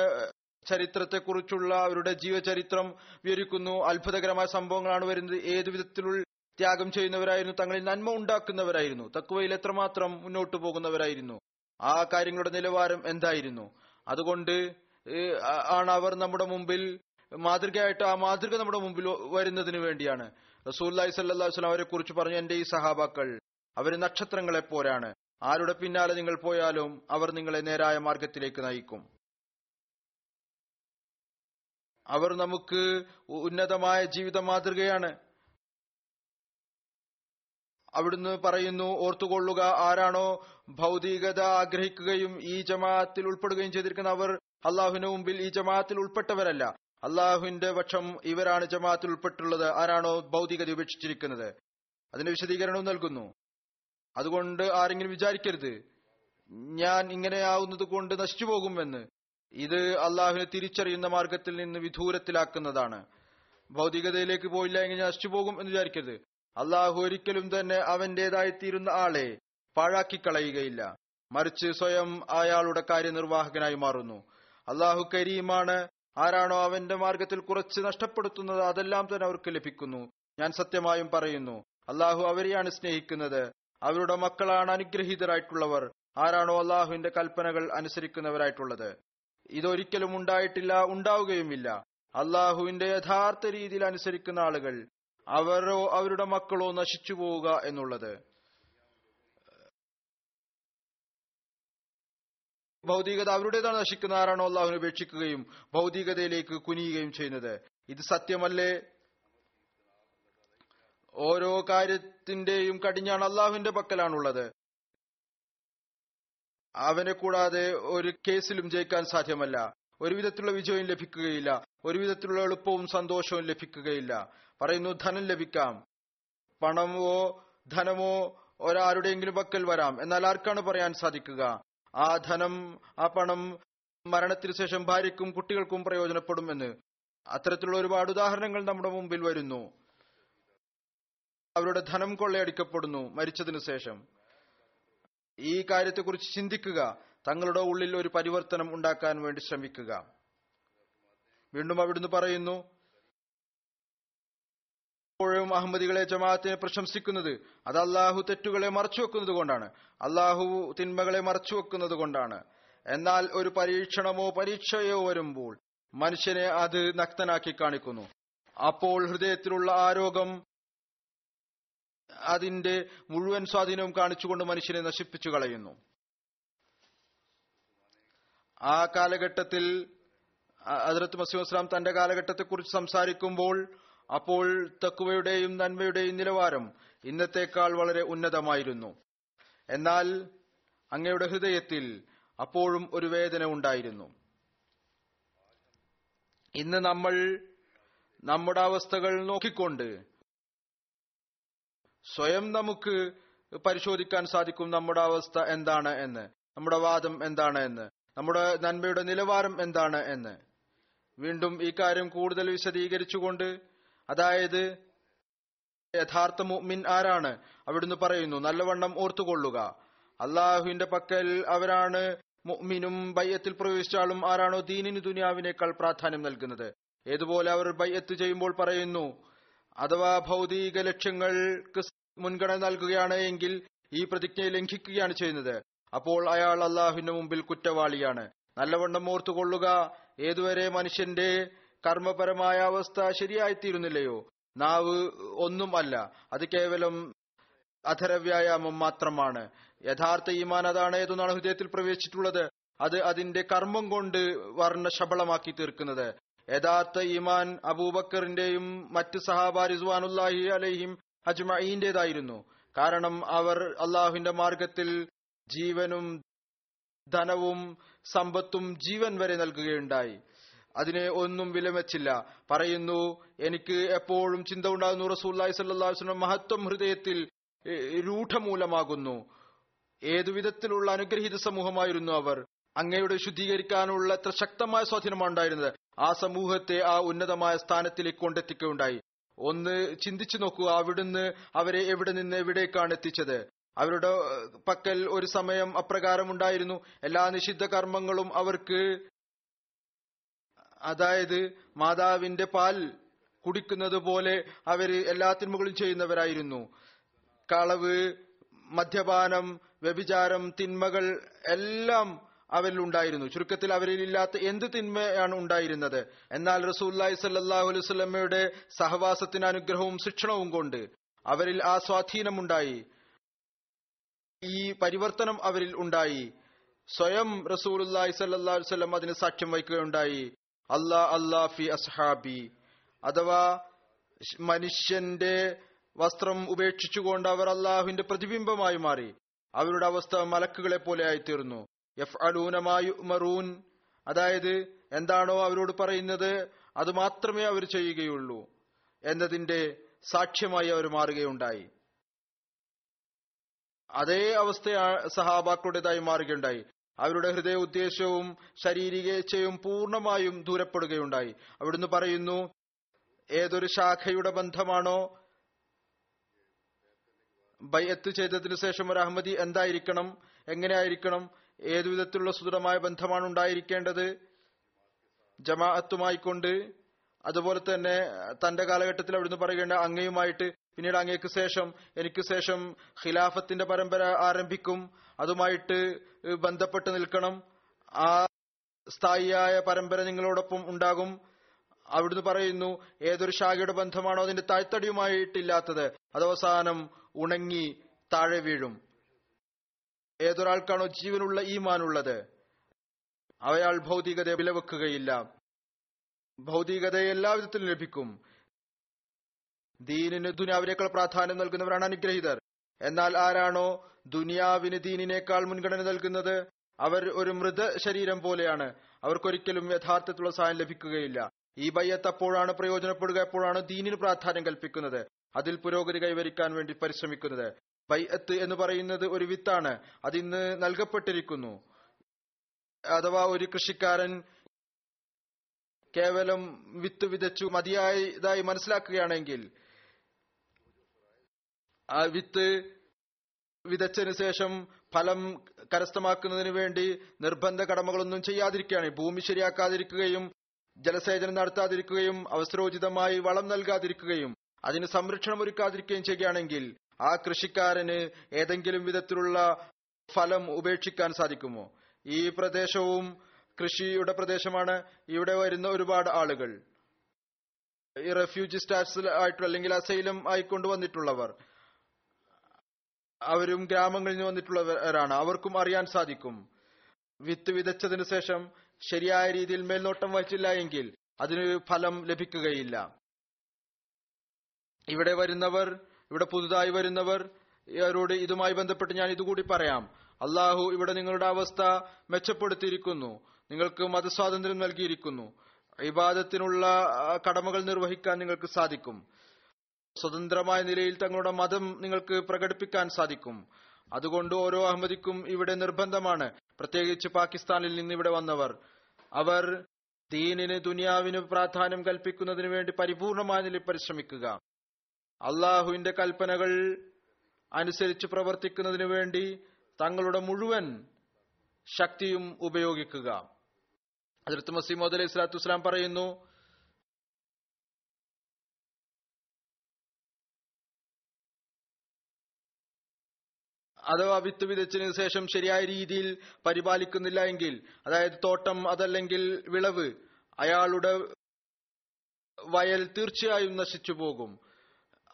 ചരിത്രത്തെക്കുറിച്ചുള്ള അവരുടെ ജീവചരിത്രം വിവരിക്കുന്നു. അത്ഭുതകരമായ സംഭവങ്ങളാണ് വരുന്നത്. ഏതു വിധത്തിലുള്ള ത്യാഗം ചെയ്യുന്നവരായിരുന്നു തങ്ങളിൽ നന്മ ഉണ്ടാക്കുന്നവരായിരുന്നു. തക്കുവയിൽ എത്രമാത്രം മുന്നോട്ടു പോകുന്നവരായിരുന്നു. ആ കാര്യങ്ങളുടെ നിലവാരം എന്തായിരുന്നു? അതുകൊണ്ട് ആണ് അവർ നമ്മുടെ മുമ്പിൽ മാതൃകയായിട്ട് ആ മാതൃക നമ്മുടെ മുമ്പിൽ വരുന്നതിന് വേണ്ടിയാണ്. റസൂല്ലായി സല്ലാഹു വസ്ലാം അവരെ കുറിച്ച് പറഞ്ഞു എന്റെ ഈ സഹാബാക്കൾ അവർ നക്ഷത്രങ്ങളെ പോരാണ് ആരുടെ പിന്നാലെ നിങ്ങൾ പോയാലും അവർ നിങ്ങളെ നേരായ മാർഗത്തിലേക്ക് നയിക്കും. അവർ നമുക്ക് ഉന്നതമായ ജീവിത മാതൃകയാണ്. അവിടുന്ന് പറയുന്നു ഓർത്തുകൊള്ളുക ആരാണോ ഭൗതികത ആഗ്രഹിക്കുകയും ഈ ജമാഅത്തിൽ ഉൾപ്പെടുകയും ചെയ്തിരിക്കുന്ന അവർ അള്ളാഹുവിന് മുമ്പിൽ ഈ ജമാഅത്തിൽ ഉൾപ്പെട്ടവരല്ല. അള്ളാഹുവിന്റെ പക്ഷം ഇവരാണ് ജമാഅത്തിൽ ഉൾപ്പെട്ടുള്ളത് ആരാണോ ഭൗതികത ഉപേക്ഷിച്ചിരിക്കുന്നത്? അതിന്റെ വിശദീകരണവും നൽകുന്നു. അതുകൊണ്ട് ആരെങ്കിലും വിചാരിക്കരുത്. ഞാൻ ഇങ്ങനെയാവുന്നത് കൊണ്ട് നശിച്ചു പോകുമെന്ന്. ഇത് അള്ളാഹുവിനെ തിരിച്ചറിയുന്ന മാർഗത്തിൽ നിന്ന് വിദൂരത്തിലാക്കുന്നതാണ്. ഭൗതികതയിലേക്ക് പോയില്ല എങ്കിൽ ഞാൻ നശിച്ചു പോകും എന്ന് വിചാരിക്കരുത്. അള്ളാഹു ഒരിക്കലും തന്നെ അവന്റേതായിത്തീരുന്ന ആളെ പാഴാക്കി കളയുകയില്ല മറിച്ച് സ്വയം അയാളുടെ കാര്യനിർവാഹകനായി മാറുന്നു. അള്ളാഹു കരീമാണ്. ആരാണോ അവന്റെ മാർഗത്തിൽ കുറച്ച് നഷ്ടപ്പെടുത്തുന്നത് അതെല്ലാം തന്നെ അവർക്ക് ലഭിക്കുന്നു. ഞാൻ സത്യമായും പറയുന്നു അള്ളാഹു അവരെയാണ് സ്നേഹിക്കുന്നത്. അവരുടെ മക്കളാണ് അനുഗ്രഹീതരായിട്ടുള്ളവർ. ആരാണോ അള്ളാഹുവിന്റെ കൽപ്പനകൾ അനുസരിക്കുന്നവരായിട്ടുള്ളത്. ഇതൊരിക്കലും ഉണ്ടായിട്ടില്ല ഉണ്ടാവുകയുമില്ല. അള്ളാഹുവിന്റെ യഥാർത്ഥ രീതിയിൽ അനുസരിക്കുന്ന ആളുകൾ അവരോ അവരുടെ മക്കളോ നശിച്ചു പോവുക എന്നുള്ളത്. ഭൗതികത അവരുടേതാണ് നശിക്കുന്ന ആരാണോ അള്ളാഹുവിനെ ഉപേക്ഷിക്കുകയും ഭൗതികതയിലേക്ക് കുനിയുകയും ചെയ്യുന്നത്. ഇത് സത്യമല്ലേ? ഓരോ കാര്യത്തിന്റെയും കടിഞ്ഞാണ് അള്ളാഹുവിന്റെ പക്കലാണുള്ളത്. അവനെ കൂടാതെ ഒരു കേസിലും ജയിക്കാൻ സാധ്യമല്ല. ഒരുവിധത്തിലുള്ള വിജയവും ലഭിക്കുകയില്ല. ഒരുവിധത്തിലുള്ള എളുപ്പവും സന്തോഷവും ലഭിക്കുകയില്ല. പറയുന്നു ധനം ലഭിക്കാം. പണമോ ധനമോ ഒരാരുടെയെങ്കിലും പക്കൽ വരാം. എന്നാൽ ആർക്കാണ് പറയാൻ സാധിക്കുക? ആ ധനം ആ പണം മരണത്തിന് ശേഷം ഭാര്യയ്ക്കും കുട്ടികൾക്കും പ്രയോജനപ്പെടും എന്ന്. അത്തരത്തിലുള്ള ഒരുപാട് ഉദാഹരണങ്ങൾ നമ്മുടെ മുമ്പിൽ വരുന്നു. അവരുടെ ധനം കൊള്ളയടിക്കപ്പെടുന്നു മരിച്ചതിനു ശേഷം. ഈ കാര്യത്തെക്കുറിച്ച് ചിന്തിക്കുക. തങ്ങളുടെ ഉള്ളിൽ ഒരു പരിവർത്തനം ഉണ്ടാക്കാൻ വേണ്ടി ശ്രമിക്കുക. വീണ്ടും അവിടുന്ന് പറയുന്നു എപ്പോഴും അഹമ്മദികളെ ജമാഅത്തിനെ പ്രശംസിക്കുന്നത് അത് അള്ളാഹു തെറ്റുകളെ മറച്ചു വെക്കുന്നത് കൊണ്ടാണ്. അള്ളാഹു തിന്മകളെ മറച്ചു വെക്കുന്നത് കൊണ്ടാണ്. എന്നാൽ ഒരു പരീക്ഷണമോ പരീക്ഷയോ വരുമ്പോൾ മനുഷ്യനെ അത് നഗ്നനാക്കി കാണിക്കുന്നു. അപ്പോൾ ഹൃദയത്തിലുള്ള ആരോഗ്യം അതിന്റെ മുഴുവൻ സ്വാധീനവും കാണിച്ചുകൊണ്ട് മനുഷ്യനെ നശിപ്പിച്ചു കളയുന്നു. ആ കാലഘട്ടത്തിൽ അതിർത്ത് മസീം ഇസ്ലാം തന്റെ കാലഘട്ടത്തെക്കുറിച്ച് സംസാരിക്കുമ്പോൾ അപ്പോൾ തക്കുവയുടെയും നന്മയുടെയും നിലവാരം ഇന്നത്തേക്കാൾ വളരെ ഉന്നതമായിരുന്നു. എന്നാൽ അങ്ങയുടെ ഹൃദയത്തിൽ അപ്പോഴും ഒരു വേദന ഉണ്ടായിരുന്നു. ഇന്ന് നമ്മൾ നമ്മുടെ അവസ്ഥകൾ നോക്കിക്കൊണ്ട് സ്വയം നമുക്ക് പരിശോധിക്കാൻ സാധിക്കും നമ്മുടെ അവസ്ഥ എന്താണ് എന്ന് നമ്മുടെ വാദം എന്താണ് എന്ന് നമ്മുടെ നന്മയുടെ നിലവാരം എന്താണ് എന്ന്. വീണ്ടും ഈ കാര്യം കൂടുതൽ വിശദീകരിച്ചുകൊണ്ട് അതായത് യഥാർത്ഥ മുഅ്മിൻ ആരാണ്? അവിടുന്ന് പറയുന്നു നല്ലവണ്ണം ഓർത്തുകൊള്ളുക. അള്ളാഹുവിന്റെ പക്കൽ അവരാണ് മുഅ്മിനും ബയ്യത്തിൽ പ്രവേശിച്ചാളും ആരാണോ ദീനിന് ദുനിയാവിനേക്കാൾ പ്രാധാന്യം നൽകുന്നത്. ഏതുപോലെ അവർ ബയ്യത്ത് ചെയ്യുമ്പോൾ പറയുന്നു അഥവാ ഭൗതിക ലക്ഷ്യങ്ങൾക്ക് മുൻഗണന നൽകുകയാണ് എങ്കിൽ ഈ പ്രതിജ്ഞയെ ലംഘിക്കുകയാണ് ചെയ്യുന്നത്. അപ്പോൾ അയാൾ അള്ളാഹുവിന്റെ മുമ്പിൽ കുറ്റവാളിയാണ്. നല്ലവണ്ണം ഓർത്തുകൊള്ളുക ഏതുവരെ മനുഷ്യന്റെ കർമ്മപരമായ അവസ്ഥ ശരിയായിത്തീരുന്നില്ലയോ? നാവ് ഒന്നും അല്ല. അത് കേവലം അധരവ്യായാമം മാത്രമാണ്. യഥാർത്ഥ ഈമാൻ അതാണ് ഏതൊന്നാണ് ഹൃദയത്തിൽ പ്രവേശിച്ചിട്ടുള്ളത്? അത് അതിന്റെ കർമ്മം കൊണ്ട് വർണ ശബളമാക്കി തീർക്കുന്നത്. യഥാർത്ഥ ഈമാൻ അബൂബക്കറിന്റെയും മറ്റ് സഹാബ റിസ്വാനുല്ലാഹി അലഹിം അജ്മഈന്റേതായിരുന്നു. കാരണം അവർ അള്ളാഹുവിന്റെ മാർഗത്തിൽ ജീവനും ധനവും സമ്പത്തും ജീവൻ വരെ നൽകുകയുണ്ടായി. അതിനെ ഒന്നും വിലമെച്ചില്ല. പറയുന്നു എനിക്ക് എപ്പോഴും ചിന്ത ഉണ്ടാകുന്നു റസൂല്ലായി സല്ലാസ്ലം മഹത്വം ഹൃദയത്തിൽ രൂഢമൂലമാകുന്നു. ഏതു വിധത്തിലുള്ള അനുഗ്രഹീത സമൂഹമായിരുന്നു അവർ. അങ്ങയുടെ ശുദ്ധീകരിക്കാനുള്ള എത്ര ശക്തമായ സ്വാധീനമാണ് ഉണ്ടായിരുന്നത്. ആ സമൂഹത്തെ ആ ഉന്നതമായ സ്ഥാനത്തിലേക്ക് കൊണ്ടെത്തിക്കുകയുണ്ടായി. ഒന്ന് ചിന്തിച്ചു നോക്കുക അവിടുന്ന് അവരെ എവിടെ നിന്ന് എവിടേക്കാണ് എത്തിച്ചത്? അവരുടെ പക്കൽ ഒരു സമയം അപ്രകാരം ഉണ്ടായിരുന്നു. എല്ലാ നിഷിദ്ധ കർമ്മങ്ങളും അവർക്ക് അതായത് മാതാവിന്റെ പാൽ കുടിക്കുന്നത് പോലെ അവർ എല്ലാ മുകളിൽ ചെയ്യുന്നവരായിരുന്നു. കളവ് മദ്യപാനം വ്യഭിചാരം തിന്മകൾ എല്ലാം അവരിൽ ഉണ്ടായിരുന്നു. ചുരുക്കത്തിൽ അവരിൽ ഇല്ലാത്ത എന്ത് തിന്മയാണ് ഉണ്ടായിരുന്നത്? എന്നാൽ റസൂല്ലായി സല്ലാഹു അലൈഹി സ്വലമ്മയുടെ സഹവാസത്തിന് അനുഗ്രഹവും ശിക്ഷണവും കൊണ്ട് അവരിൽ ആ സ്വാധീനമുണ്ടായി ഈ പരിവർത്തനം അവരിൽ ഉണ്ടായി. സ്വയം റസൂൽ സല്ലല്ലാഹു അലൈഹി വസല്ലം അതിന് സാക്ഷ്യം വഹിക്കുകയുണ്ടായി. അല്ലാ അല്ലാ ഫി അസ്ഹാബി. അഥവാ മനുഷ്യന്റെ വസ്ത്രം ഉപേക്ഷിച്ചുകൊണ്ട് അവർ അള്ളാഹുവിന്റെ പ്രതിബിംബമായി മാറി. അവരുടെ അവസ്ഥ മലക്കുകളെ പോലെ ആയിത്തീർന്നു. എഫ് അലൂനമായു മറൂൻ അതായത് എന്താണോ അവരോട് പറയുന്നത് അത് മാത്രമേ അവർ ചെയ്യുകയുള്ളൂ എന്നതിന്റെ സാക്ഷ്യമായി അവർ മാറുകയുണ്ടായി. അതേ അവസ്ഥ സഹാബാക്കളുടേതായി മാറുകയുണ്ടായി. അവരുടെ ഹൃദയ ഉദ്ദേശവും ശാരീരികേച്ഛയും പൂർണമായും ദൂരപ്പെടുകയുണ്ടായി. അവിടുന്ന് പറയുന്നു ഏതൊരു ശാഖയുടെ ബന്ധമാണോ? ബയ്യത്ത് ചെയ്തതിനു ശേഷം ഒരു അഹമ്മദി എന്തായിരിക്കണം? എങ്ങനെയായിരിക്കണം? ഏതു വിധത്തിലുള്ള സുദൃഢമായ ബന്ധമാണ് ഉണ്ടായിരിക്കേണ്ടത്? ജമാഅത്തുമായിക്കൊണ്ട്. അതുപോലെ തന്നെ തന്റെ കാലഘട്ടത്തിൽ അവിടുന്ന് പറയേണ്ട അങ്ങയുമായിട്ട് പിന്നീട് അങ്ങേക്ക് ശേഷം എനിക്ക് ശേഷം ഖിലാഫത്തിന്റെ പരമ്പര ആരംഭിക്കും. അതുമായിട്ട് ബന്ധപ്പെട്ട് നിൽക്കണം. ആ സ്ഥായിയായ പരമ്പര നിങ്ങളോടൊപ്പം ഉണ്ടാകും. അവിടുന്ന് പറയുന്നു ഏതൊരു ശാഖയുടെ ബന്ധമാണോ അതിന്റെ താഴ്ത്തടിയുമായിട്ടില്ലാത്തത് അത് അവസാനം ഉണങ്ങി താഴെ വീഴും. ഏതൊരാൾക്കാണോ ജീവനുള്ള ഈമാനുള്ളത് അവയാൾ ഭൗതികതയെ വിലവെക്കുകയില്ല. ഭൗതികതയെ എല്ലാവിധത്തിലും ലഭിക്കും. ദീനിന് ദുനിയാവിനേക്കാൾ പ്രാധാന്യം നൽകുന്നവരാണ് അനുഗ്രഹീതർ. എന്നാൽ ആരാണോ ദുനിയാവിന് ദീനിനേക്കാൾ മുൻഗണന നൽകുന്നത്? അവർ ഒരു മൃത ശരീരം പോലെയാണ്. അവർക്കൊരിക്കലും യഥാർത്ഥത്തിലുള്ള സഹായം ലഭിക്കുകയില്ല. ഈ ബയ്യത്ത് അപ്പോഴാണ് പ്രയോജനപ്പെടുക എപ്പോഴാണ് ദീനിന് പ്രാധാന്യം കൽപ്പിക്കുന്നത്. അതിൽ പുരോഗതി കൈവരിക്കാൻ വേണ്ടി പരിശ്രമിക്കുന്നത്. ബയ്യത്ത് എന്ന് പറയുന്നത് ഒരു വിത്താണ്. അതിന്ന് നൽകപ്പെട്ടിരിക്കുന്നു. അഥവാ ഒരു കൃഷിക്കാരൻ കേവലം വിത്ത് വിതച്ചു മതിയായതായി മനസ്സിലാക്കുകയാണെങ്കിൽ ആ വിത്ത് വിതച്ചതിന് ശേഷം ഫലം കരസ്ഥമാക്കുന്നതിന് വേണ്ടി നിർബന്ധ കടമകളൊന്നും ചെയ്യാതിരിക്കുകയാണ്. ഭൂമി ശരിയാക്കാതിരിക്കുകയും ജലസേചനം നടത്താതിരിക്കുകയും അവസരോചിതമായി വളം നൽകാതിരിക്കുകയും അതിന് സംരക്ഷണം ഒരുക്കാതിരിക്കുകയും ചെയ്യുകയാണെങ്കിൽ ആ കൃഷിക്കാരന് ഏതെങ്കിലും വിധത്തിലുള്ള ഫലം ഉപേക്ഷിക്കാൻ സാധിക്കുമോ? ഈ പ്രദേശവും കൃഷിയുടെ പ്രദേശമാണ്. ഇവിടെ വരുന്ന ഒരുപാട് ആളുകൾ. ഈ റെഫ്യൂജി സ്റ്റാറ്റ്സിൽ ആയിട്ടുള്ള അല്ലെങ്കിൽ അസൈലം ആയിക്കൊണ്ട് വന്നിട്ടുള്ളവർ. അവരും ഗ്രാമങ്ങളിൽ നിന്ന് വന്നിട്ടുള്ളവരാണ്. അവർക്കും അറിയാൻ സാധിക്കും. വിത്ത് വിതച്ചതിനു ശേഷം ശരിയായ രീതിയിൽ മേൽനോട്ടം വഹിച്ചില്ല എങ്കിൽ അതിന് ഫലം ലഭിക്കുകയില്ല. ഇവിടെ വരുന്നവർ ഇവിടെ പുതുതായി വരുന്നവർ അവരോട് ഇതുമായി ബന്ധപ്പെട്ട് ഞാൻ ഇതുകൂടി പറയാം. അള്ളാഹു ഇവിടെ നിങ്ങളുടെ അവസ്ഥ മെച്ചപ്പെടുത്തിയിരിക്കുന്നു. നിങ്ങൾക്ക് മതസ്വാതന്ത്ര്യം നൽകിയിരിക്കുന്നു. ഇബാദത്തിനുള്ള കടമകൾ നിർവഹിക്കാൻ നിങ്ങൾക്ക് സാധിക്കും. സ്വതന്ത്രമായ നിലയിൽ തങ്ങളുടെ മതം നിങ്ങൾക്ക് പ്രകടിപ്പിക്കാൻ സാധിക്കും. അതുകൊണ്ട് ഓരോ അഹമ്മദിക്കും ഇവിടെ നിർബന്ധമാണ് പ്രത്യേകിച്ച് പാകിസ്ഥാനിൽ നിന്ന് ഇവിടെ വന്നവർ. അവർ ദീനിന് ദുനിയാവിന് പ്രാധാന്യം കൽപ്പിക്കുന്നതിന് വേണ്ടി പരിപൂർണമായ നിലയിൽ പരിശ്രമിക്കുക. അള്ളാഹുവിന്റെ കൽപ്പനകൾ അനുസരിച്ച് പ്രവർത്തിക്കുന്നതിന് വേണ്ടി തങ്ങളുടെ മുഴുവൻ ശക്തിയും ഉപയോഗിക്കുക. അതിർത്ത് മസീമോദ് അലൈഹി സ്വലാത്തു വസ്സലാം പറയുന്നു അഥവാ വിത്ത് വിതച്ചതിന് ശേഷം ശരിയായ രീതിയിൽ പരിപാലിക്കുന്നില്ല എങ്കിൽ അതായത് തോട്ടം അതല്ലെങ്കിൽ വിളവ് അയാളുടെ വയൽ തീർച്ചയായും നശിച്ചു പോകും.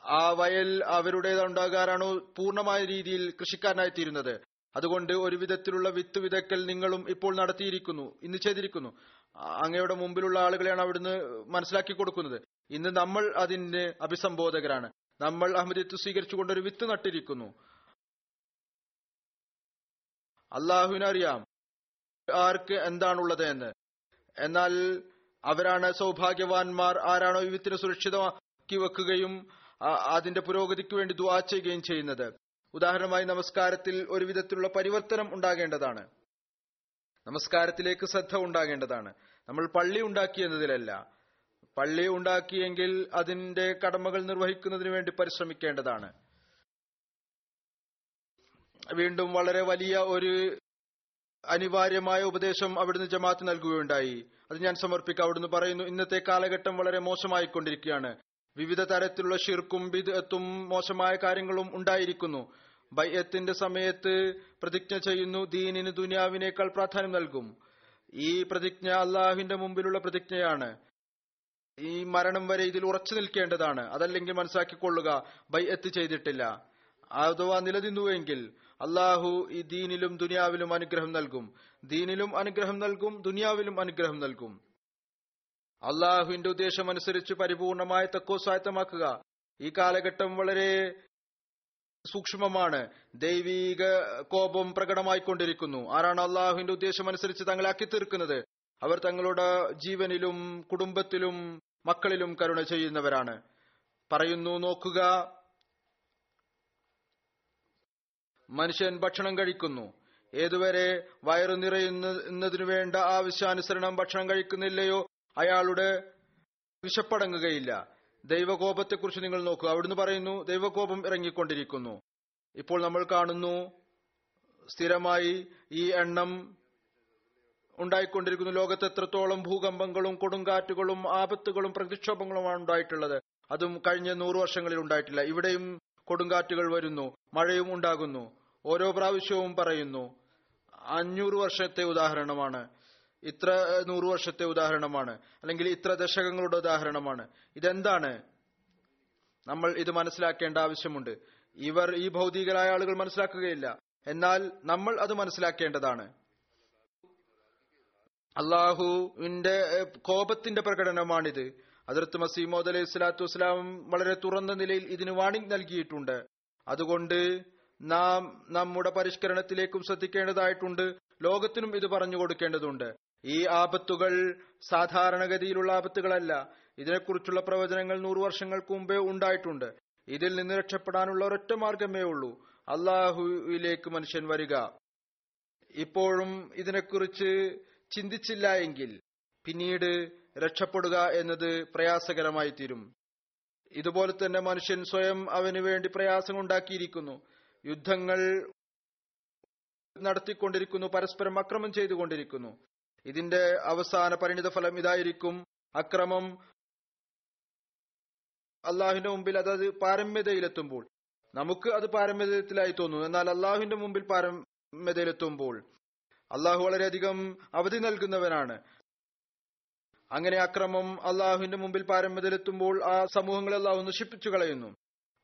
ആ വയൽ അവരുടേതുണ്ടാകാറാണോ പൂർണമായ രീതിയിൽ കൃഷിക്കാരനായി തീരുന്നത് അതുകൊണ്ട് ഒരു വിധത്തിലുള്ള വിത്ത് വിതക്കൽ നിങ്ങളും ഇപ്പോൾ നടത്തിയിരിക്കുന്നു ഇന്ന് ചെയ്തിരിക്കുന്നു. അങ്ങയുടെ മുമ്പിലുള്ള ആളുകളെയാണ് അവിടുന്ന് മനസ്സിലാക്കി കൊടുക്കുന്നത്. ഇന്ന് നമ്മൾ അതിന്റെ അഭിസംബോധകരാണ്. നമ്മൾ അഹമ്മദിത്വ സ്വീകരിച്ചുകൊണ്ട് ഒരു വിത്ത് നട്ടിരിക്കുന്നു. അള്ളാഹുവിനറിയാം ആർക്ക് എന്താണുള്ളത് എന്ന് എന്നാൽ അവരാണ് സൗഭാഗ്യവാന്മാർ ആരാണോ ഈ സുരക്ഷിതമാക്കി വെക്കുകയും അതിന്റെ പുരോഗതിക്ക് വേണ്ടി ദുവാ ചെയ്യുകയും ചെയ്യുന്നത്. ഉദാഹരണമായി നമസ്കാരത്തിൽ ഒരു വിധത്തിലുള്ള പരിവർത്തനം ഉണ്ടാകേണ്ടതാണ്. നമസ്കാരത്തിലേക്ക് ശ്രദ്ധ ഉണ്ടാകേണ്ടതാണ്. നമ്മൾ പള്ളി ഉണ്ടാക്കി എന്നതിലല്ല. പള്ളി ഉണ്ടാക്കിയെങ്കിൽ അതിന്റെ കടമകൾ നിർവഹിക്കുന്നതിന് വേണ്ടി പരിശ്രമിക്കേണ്ടതാണ്. വീണ്ടും വളരെ വലിയ ഒരു അനിവാര്യമായ ഉപദേശം അവിടുന്ന് ജമാഅത്ത് നൽകുകയുണ്ടായി. അത് ഞാൻ സമർപ്പിക്കാം. അവിടുന്ന് പറയുന്നു ഇന്നത്തെ കാലഘട്ടം വളരെ മോശമായിക്കൊണ്ടിരിക്കുകയാണ്. വിവിധ തരത്തിലുള്ള ഷിർക്കും ബിദ്അത്തും മോശമായ കാര്യങ്ങളും ഉണ്ടായിരിക്കുന്നു. ബയ്യത്തിന്റെ സമയത്ത് പ്രതിജ്ഞ ചെയ്യുന്നു ദീനിന് ദുനിയാവിനേക്കാൾ പ്രാധാന്യം നൽകും. ഈ പ്രതിജ്ഞ അള്ളാഹുവിന്റെ മുമ്പിലുള്ള പ്രതിജ്ഞയാണ്. ഈ മരണം വരെ ഇതിൽ ഉറച്ചു നിൽക്കേണ്ടതാണ്. അതല്ലെങ്കിൽ മനസ്സിലാക്കിക്കൊള്ളുക ബൈഅത്ത് ചെയ്തിട്ടില്ല. അഥവാ നിലനിന്നുവെങ്കിൽ അള്ളാഹു ഈ ദീനിലും ദുനിയാവിലും അനുഗ്രഹം നൽകും. ദീനിലും അനുഗ്രഹം നൽകും ദുനിയാവിലും അനുഗ്രഹം നൽകും. അള്ളാഹുവിന്റെ ഉദ്ദേശം അനുസരിച്ച് പരിപൂർണമായ തക്കോ സ്വായത്തമാക്കുക ഈ കാലഘട്ടം വളരെ സൂക്ഷ്മമാണ്. ദൈവീക കോപം പ്രകടമായിക്കൊണ്ടിരിക്കുന്നു. ആരാണ് അള്ളാഹുവിന്റെ ഉദ്ദേശം അനുസരിച്ച് തങ്ങളെ ആക്കി തീർക്കുന്നത്? അവർ തങ്ങളുടെ ജീവനിലും കുടുംബത്തിലും മക്കളിലും കരുണ ചെയ്യുന്നവരാണ്. പറയുന്നു നോക്കുക. മനുഷ്യൻ ഭക്ഷണം കഴിക്കുന്നു. ഏതുവരെ വയറു നിറയുന്നതിനു വേണ്ട ആവശ്യാനുസരണം ഭക്ഷണം കഴിക്കുന്നില്ലയോ അയാളുടെ വിശപ്പടങ്ങുകയില്ല. ദൈവകോപത്തെക്കുറിച്ച് നിങ്ങൾ നോക്കുക അവിടുന്ന് പറയുന്നു ദൈവകോപം ഇറങ്ങിക്കൊണ്ടിരിക്കുന്നു. ഇപ്പോൾ നമ്മൾ കാണുന്നു സ്ഥിരമായി ഈ എണ്ണം ഉണ്ടായിക്കൊണ്ടിരിക്കുന്നു. ലോകത്ത് എത്രത്തോളം ഭൂകമ്പങ്ങളും കൊടുങ്കാറ്റുകളും ആപത്തുകളും പ്രതിക്ഷോഭങ്ങളുമാണ് ഉണ്ടായിട്ടുള്ളത്. അതും കഴിഞ്ഞ നൂറു വർഷങ്ങളിൽ ഉണ്ടായിട്ടില്ല. ഇവിടെയും കൊടുങ്കാറ്റുകൾ വരുന്നു മഴയും ഉണ്ടാകുന്നു. ഓരോ പ്രാവശ്യവും പറയുന്നു അഞ്ഞൂറ് വർഷത്തെ ഉദാഹരണമാണ്. ഇത്ര നൂറ് വർഷത്തെ ഉദാഹരണമാണ്. അല്ലെങ്കിൽ ഇത്ര ദശകങ്ങളുടെ ഉദാഹരണമാണ്. ഇതെന്താണ്? നമ്മൾ ഇത് മനസ്സിലാക്കേണ്ട ആവശ്യമുണ്ട്. ഇവർ ഈ ഭൗതികരായ ആളുകൾ മനസ്സിലാക്കുകയില്ല. എന്നാൽ നമ്മൾ അത് മനസ്സിലാക്കേണ്ടതാണ്. അള്ളാഹുവിന്റെ കോപത്തിന്റെ പ്രകടനമാണിത്. അതിർത്ത് മസീമോദ് അലൈഹി സ്വലാത്തു വസ്സലാം വളരെ തുറന്ന നിലയിൽ ഇതിന് വാണിംഗ് നൽകിയിട്ടുണ്ട്. അതുകൊണ്ട് നാം നമ്മുടെ പരിഷ്കരണത്തിലേക്കും ശ്രദ്ധിക്കേണ്ടതായിട്ടുണ്ട്. ലോകത്തിനും ഇത് പറഞ്ഞു കൊടുക്കേണ്ടതുണ്ട്. ഈ ആപത്തുകൾ സാധാരണഗതിയിലുള്ള ആപത്തുകളല്ല. ഇതിനെക്കുറിച്ചുള്ള പ്രവചനങ്ങൾ നൂറു വർഷങ്ങൾക്ക് മുമ്പേ ഉണ്ടായിട്ടുണ്ട്. ഇതിൽ നിന്ന് രക്ഷപ്പെടാനുള്ള ഒരൊറ്റ മാർഗമേ ഉള്ളൂ. അള്ളാഹുവിലേക്ക് മനുഷ്യൻ വരിക. ഇപ്പോഴും ഇതിനെക്കുറിച്ച് ചിന്തിച്ചില്ല എങ്കിൽ പിന്നീട് രക്ഷപ്പെടുക എന്നത് പ്രയാസകരമായി തീരും ഇതുപോലെ തന്നെ മനുഷ്യൻ സ്വയം അവന് വേണ്ടി പ്രയാസം ഉണ്ടാക്കിയിരിക്കുന്നു യുദ്ധങ്ങൾ നടത്തിക്കൊണ്ടിരിക്കുന്നു പരസ്പരം അക്രമം ചെയ്തുകൊണ്ടിരിക്കുന്നു. ഇതിന്റെ അവസാന പരിണിത ഫലം ഇതായിരിക്കും. അക്രമം അള്ളാഹുവിന്റെ മുമ്പിൽ അതത് പാരമ്യതയിലെത്തുമ്പോൾ നമുക്ക് അത് പാരമ്യതയിലായി തോന്നുന്നു. എന്നാൽ അള്ളാഹുവിന്റെ മുമ്പിൽ പാരമ്യതയിലെത്തുമ്പോൾ അള്ളാഹു വളരെയധികം അവധി നൽകുന്നവനാണ്. അങ്ങനെ അക്രമം അള്ളാഹുവിന്റെ മുമ്പിൽ പാരമ്പര്യത്തുമ്പോൾ ആ സമൂഹങ്ങളെ അള്ളാഹു നശിപ്പിച്ചു കളയുന്നു.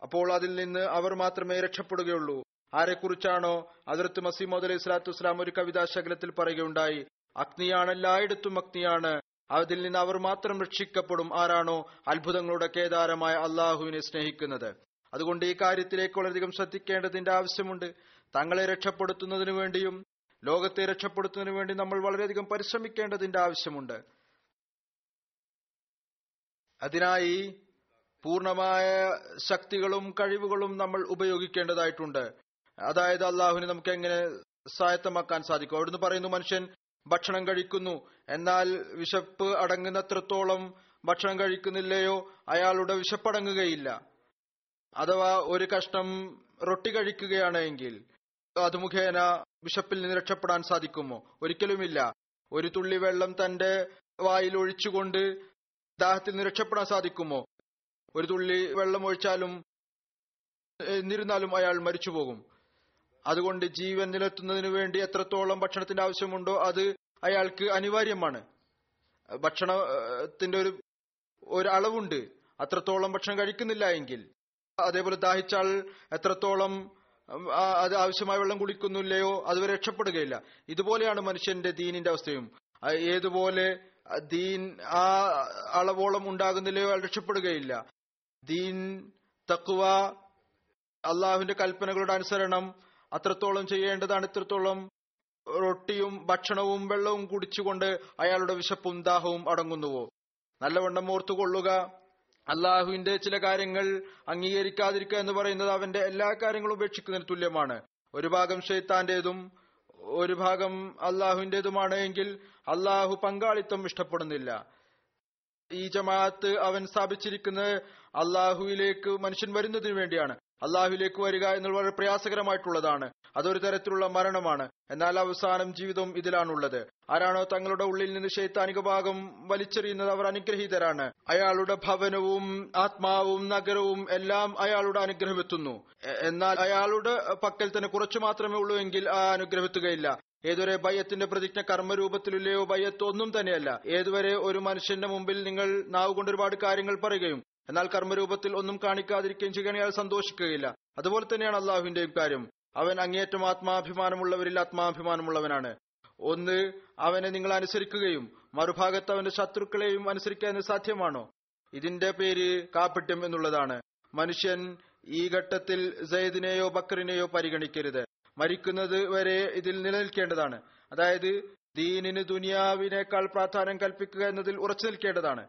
അപ്പോൾ അതിൽ നിന്ന് അവർ മാത്രമേ രക്ഷപ്പെടുകയുള്ളൂ. ആരെക്കുറിച്ചാണോ അതിർത്ത് മസീമോദ് അലൈഹി സ്വലാത്തു വസ്സലാം ഒരു കവിതാ ശകലത്തിൽ പറയുകയുണ്ടായി അഗ്നിയാണ് എല്ലായിടത്തും അഗ്നിയാണ്. അതിൽ നിന്ന് അവർ മാത്രം രക്ഷിക്കപ്പെടും ആരാണോ അത്ഭുതങ്ങളുടെ കേദാരമായ അള്ളാഹുവിനെ സ്നേഹിക്കുന്നത്. അതുകൊണ്ട് ഈ കാര്യത്തിലേക്ക് വളരെയധികം ശ്രദ്ധിക്കേണ്ടതിന്റെ ആവശ്യമുണ്ട്. തങ്ങളെ രക്ഷപ്പെടുത്തുന്നതിനു വേണ്ടിയും ലോകത്തെ രക്ഷപ്പെടുത്തുന്നതിനു വേണ്ടി നമ്മൾ വളരെയധികം പരിശ്രമിക്കേണ്ടതിന്റെ ആവശ്യമുണ്ട്. അതിനായി പൂർണമായ ശക്തികളും കഴിവുകളും നമ്മൾ ഉപയോഗിക്കേണ്ടതായിട്ടുണ്ട്. അതായത് അള്ളാഹുവിനെ നമുക്ക് എങ്ങനെ സ്വായത്തമാക്കാൻ സാധിക്കും? അവിടുന്ന് പറയുന്നു മനുഷ്യൻ ഭക്ഷണം കഴിക്കുന്നു. എന്നാൽ വിശപ്പ് അടങ്ങുന്നത്രത്തോളം ഭക്ഷണം കഴിക്കുന്നില്ലയോ? അയാളുടെ വിശപ്പടങ്ങുകയില്ല അഥവാ ഒരു കഷ്ണം റൊട്ടി കഴിക്കുകയാണെങ്കിൽ അത് മുഖേന വിശപ്പിൽ നിന്ന് രക്ഷപ്പെടാൻ സാധിക്കുമോ? ഒരിക്കലുമില്ല. ഒരു തുള്ളി വെള്ളം തന്റെ വായിൽ ഒഴിച്ചുകൊണ്ട് ദാഹത്തിൽ നിന്ന് രക്ഷപ്പെടാൻ സാധിക്കുമോ? ഒരു തുള്ളി വെള്ളം ഒഴിച്ചാലും എന്നിരുന്നാലും അയാൾ മരിച്ചുപോകും. അതുകൊണ്ട് ജീവൻ നിലത്തുന്നതിന് വേണ്ടി എത്രത്തോളം ഭക്ഷണത്തിന്റെ ആവശ്യമുണ്ടോ അത് അയാൾക്ക് അനിവാര്യമാണ്. ഭക്ഷണത്തിന്റെ ഒരു ഒരളവുണ്ട് അത്രത്തോളം ഭക്ഷണം കഴിക്കുന്നില്ല എങ്കിൽ. അതേപോലെ ദാഹിച്ചാൽ എത്രത്തോളം അത് ആവശ്യമായ വെള്ളം കുടിക്കുന്നില്ലയോ അതുവരെ രക്ഷപ്പെടുകയില്ല. ഇതുപോലെയാണ് മനുഷ്യന്റെ ദീനിന്റെ അവസ്ഥയും. ഏതുപോലെ ദീൻ ആ അളവോളം ഉണ്ടാകുന്നില്ലയോ അയാൾ രക്ഷപ്പെടുകയില്ല. ദീൻ തക്കുവ അള്ളാഹുവിന്റെ കൽപ്പനകളുടെ അനുസരണം അത്രത്തോളം ചെയ്യേണ്ടതാണ് ഇത്രത്തോളം റൊട്ടിയും ഭക്ഷണവും വെള്ളവും കുടിച്ചുകൊണ്ട് അയാളുടെ വിശപ്പും ദാഹവും അടങ്ങുന്നുവോ? നല്ലവണ്ണം ഓർത്തുകൊള്ളുക. അള്ളാഹുവിന്റെ ചില കാര്യങ്ങൾ അംഗീകരിക്കാതിരിക്കുക എന്ന് പറയുന്നത് അവന്റെ എല്ലാ കാര്യങ്ങളും ഉപേക്ഷിക്കുന്നതിന് തുല്യമാണ്. ഒരു ഭാഗം ഷെയ്ത്താന്റേതും ഒരു ഭാഗം അള്ളാഹുവിന്റേതുമാണ് എങ്കിൽ അള്ളാഹു പങ്കാളിത്തം ഇഷ്ടപ്പെടുന്നില്ല. ഈ ജമാഅത്ത് അവൻ സ്ഥാപിച്ചിരിക്കുന്നത് അള്ളാഹുവിലേക്ക് മനുഷ്യൻ വരുന്നതിനു വേണ്ടിയാണ്. അള്ളാഹുവിലേക്ക് വരിക എന്നുള്ളത് വളരെ പ്രയാസകരമായിട്ടുള്ളതാണ്. അതൊരു തരത്തിലുള്ള മരണമാണ്. എന്നാൽ അവസാനം ജീവിതം ഇതിലാണുള്ളത്. ആരാണോ തങ്ങളുടെ ഉള്ളിൽ നിന്ന് ശൈത്താനിക ഭാഗം വലിച്ചെറിയുന്നത് അവർ അനുഗ്രഹീതരാണ്. അയാളുടെ ഭവനവും ആത്മാവും നഗരവും എല്ലാം അയാളുടെ അനുഗ്രഹം എത്തുന്നു എന്നാൽ അയാളുടെ പക്കൽ തന്നെ കുറച്ചു മാത്രമേ ഉള്ളൂ എങ്കിൽ ആ അനുഗ്രഹം എത്തുകയില്ല ഏതുവരെ ഭയത്തിന്റെ പ്രതിജ്ഞ കർമ്മരൂപത്തിലില്ലയോ ഭയത്തോ ഒന്നും തന്നെയല്ല. ഏതുവരെ ഒരു മനുഷ്യന്റെ മുമ്പിൽ നിങ്ങൾ നാവ് കൊണ്ട് ഒരുപാട് കാര്യങ്ങൾ പറയുകയും എന്നാൽ കർമ്മരൂപത്തിൽ ഒന്നും കാണിക്കാതിരിക്കുകയും ചെയ്യുകയാണെങ്കിൽ അയാൾ സന്തോഷിക്കുകയില്ല. അതുപോലെ തന്നെയാണ് അള്ളാഹുവിന്റെയും കാര്യം. അവൻ അങ്ങേറ്റം ആത്മാഭിമാനമുള്ളവരിൽ ആത്മാഭിമാനമുള്ളവനാണ്. ഒന്ന് അവനെ നിങ്ങൾ അനുസരിക്കുകയും മറുഭാഗത്ത് അവന്റെ ശത്രുക്കളെയും അനുസരിക്കാൻ സാധ്യമാണോ? ഇതിന്റെ പേര് കാപ്പിട്യം എന്നുള്ളതാണ്. മനുഷ്യൻ ഈ ഘട്ടത്തിൽ സയ്യിദിനെയോ ബക്കറിനെയോ പരിഗണിക്കരുത്. മരിക്കുന്നത് വരെ ഇതിൽ നിലനിൽക്കേണ്ടതാണ്. അതായത് ദീനിന് ദുനിയാവിനേക്കാൾ പ്രാധാന്യം കൽപ്പിക്കുക എന്നതിൽ ഉറച്ചു നിൽക്കേണ്ടതാണ്.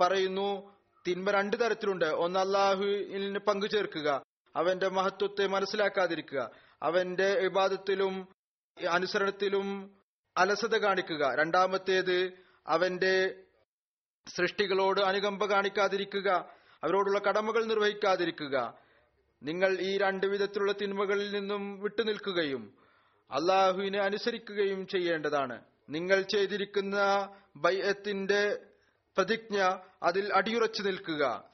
പറയുന്നു തിന്മ രണ്ട് തരത്തിലുണ്ട്. ഒന്ന് അള്ളാഹുവിന് പങ്കു ചേർക്കുക അവന്റെ മഹത്വത്തെ മനസ്സിലാക്കാതിരിക്കുക അവന്റെ വിവാദത്തിലും അനുസരണത്തിലും അലസത കാണിക്കുക. രണ്ടാമത്തേത് അവന്റെ സൃഷ്ടികളോട് അനുകമ്പ കാണിക്കാതിരിക്കുക അവരോടുള്ള കടമകൾ നിർവഹിക്കാതിരിക്കുക. നിങ്ങൾ ഈ രണ്ട് വിധത്തിലുള്ള തിന്മകളിൽ നിന്നും വിട്ടുനിൽക്കുകയും അള്ളാഹുവിനെ അനുസരിക്കുകയും ചെയ്യേണ്ടതാണ്. നിങ്ങൾ ചെയ്തിരിക്കുന്ന ബൈഅത്തിന്റെ പ്രതിജ്ഞ അതിൽ അടിയുറച്ചു നിൽക്കുക.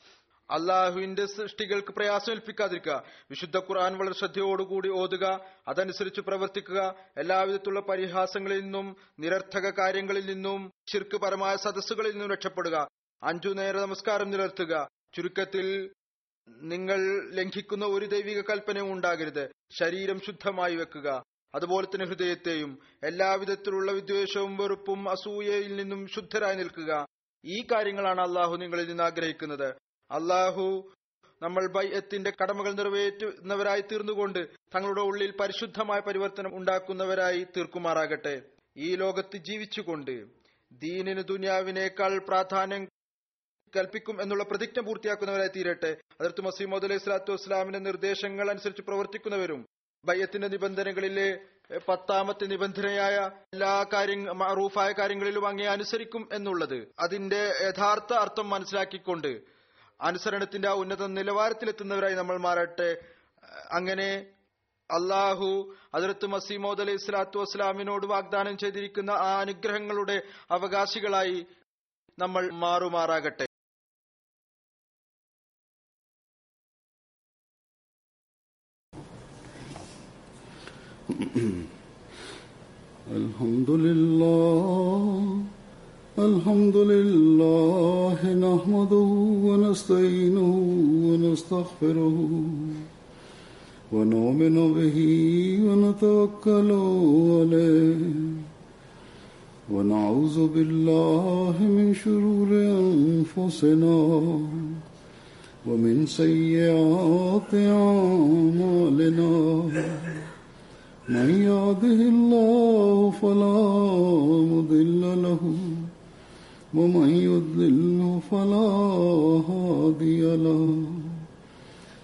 അള്ളാഹുവിന്റെ സൃഷ്ടികൾക്ക് പ്രയാസമേൽപ്പിക്കാതിരിക്കുക വിശുദ്ധ ഖുർആൻ വളരെ ശ്രദ്ധയോടുകൂടി ഓതുക അതനുസരിച്ച് പ്രവർത്തിക്കുക. എല്ലാവിധത്തിലുള്ള പരിഹാസങ്ങളിൽ നിന്നും നിരർത്ഥക കാര്യങ്ങളിൽ നിന്നും ശിർക്ക് പരമായ സദസ്സുകളിൽ നിന്നും രക്ഷപ്പെടുക. അഞ്ചു നേര നമസ്കാരം നിലർത്തുക ചുരുക്കത്തിൽ നിങ്ങൾ ലംഘിക്കുന്ന ഒരു ദൈവിക കൽപ്പനയും ഉണ്ടാകരുത്. ശരീരം ശുദ്ധമായി വെക്കുക. അതുപോലെ തന്നെ ഹൃദയത്തെയും എല്ലാവിധത്തിലുള്ള വിദ്വേഷവും വെറുപ്പും അസൂയയിൽ നിന്നും ശുദ്ധരായി നിൽക്കുക. ഈ കാര്യങ്ങളാണ് അള്ളാഹു നിങ്ങളിൽ നിന്ന് ആഗ്രഹിക്കുന്നത്. അള്ളാഹു നമ്മൾ ബൈഅത്തിന്റെ കടമകൾ നിറവേറ്റുന്നവരായി തീർന്നുകൊണ്ട് തങ്ങളുടെ ഉള്ളിൽ പരിശുദ്ധമായ പരിവർത്തനം ഉണ്ടാക്കുന്നവരായി തീർക്കുമാറാകട്ടെ. ഈ ലോകത്ത് ജീവിച്ചുകൊണ്ട് ദീനിന് ദുനിയാവിനേക്കാൾ പ്രാധാന്യം കൽപ്പിക്കും എന്നുള്ള പ്രതിജ്ഞ പൂർത്തിയാക്കുന്നവരായി തീരട്ടെ. അതിർത്ത് മസീമോദ് അലൈഹി സ്വലാത്തു വസ്സലാമിന്റെ നിർദ്ദേശങ്ങൾ അനുസരിച്ച് പ്രവർത്തിക്കുന്നവരും ബയ്യത്തിന്റെ നിബന്ധനകളിലെ പത്താമത്തെ നിബന്ധനയായ എല്ലാ കാര്യ മറൂഫായ കാര്യങ്ങളിലും അങ്ങേ അനുസരിക്കും എന്നുള്ളത്. അതിന്റെ യഥാർത്ഥ അർത്ഥം മനസ്സിലാക്കിക്കൊണ്ട് അനുസരണത്തിന്റെ ആ ഉന്നത നിലവാരത്തിലെത്തുന്നവരായി നമ്മൾ മാറട്ടെ. അങ്ങനെ അള്ളാഹു അതിർത്ത് മസീമോദ് അലൈഹി സ്വലാത്തു വസ്സലാമിനോട് വാഗ്ദാനം ചെയ്തിരിക്കുന്ന ആ അനുഗ്രഹങ്ങളുടെ അവകാശികളായി നമ്മൾ മാറുമാറാകട്ടെ. ونستغفره ونؤمن به ونتوكل عليه ونعوذ بالله من شرور أنفسنا ومن سيئات أعمالنا من يهده الله فلا مضل له ومن يضلل فلا هادي له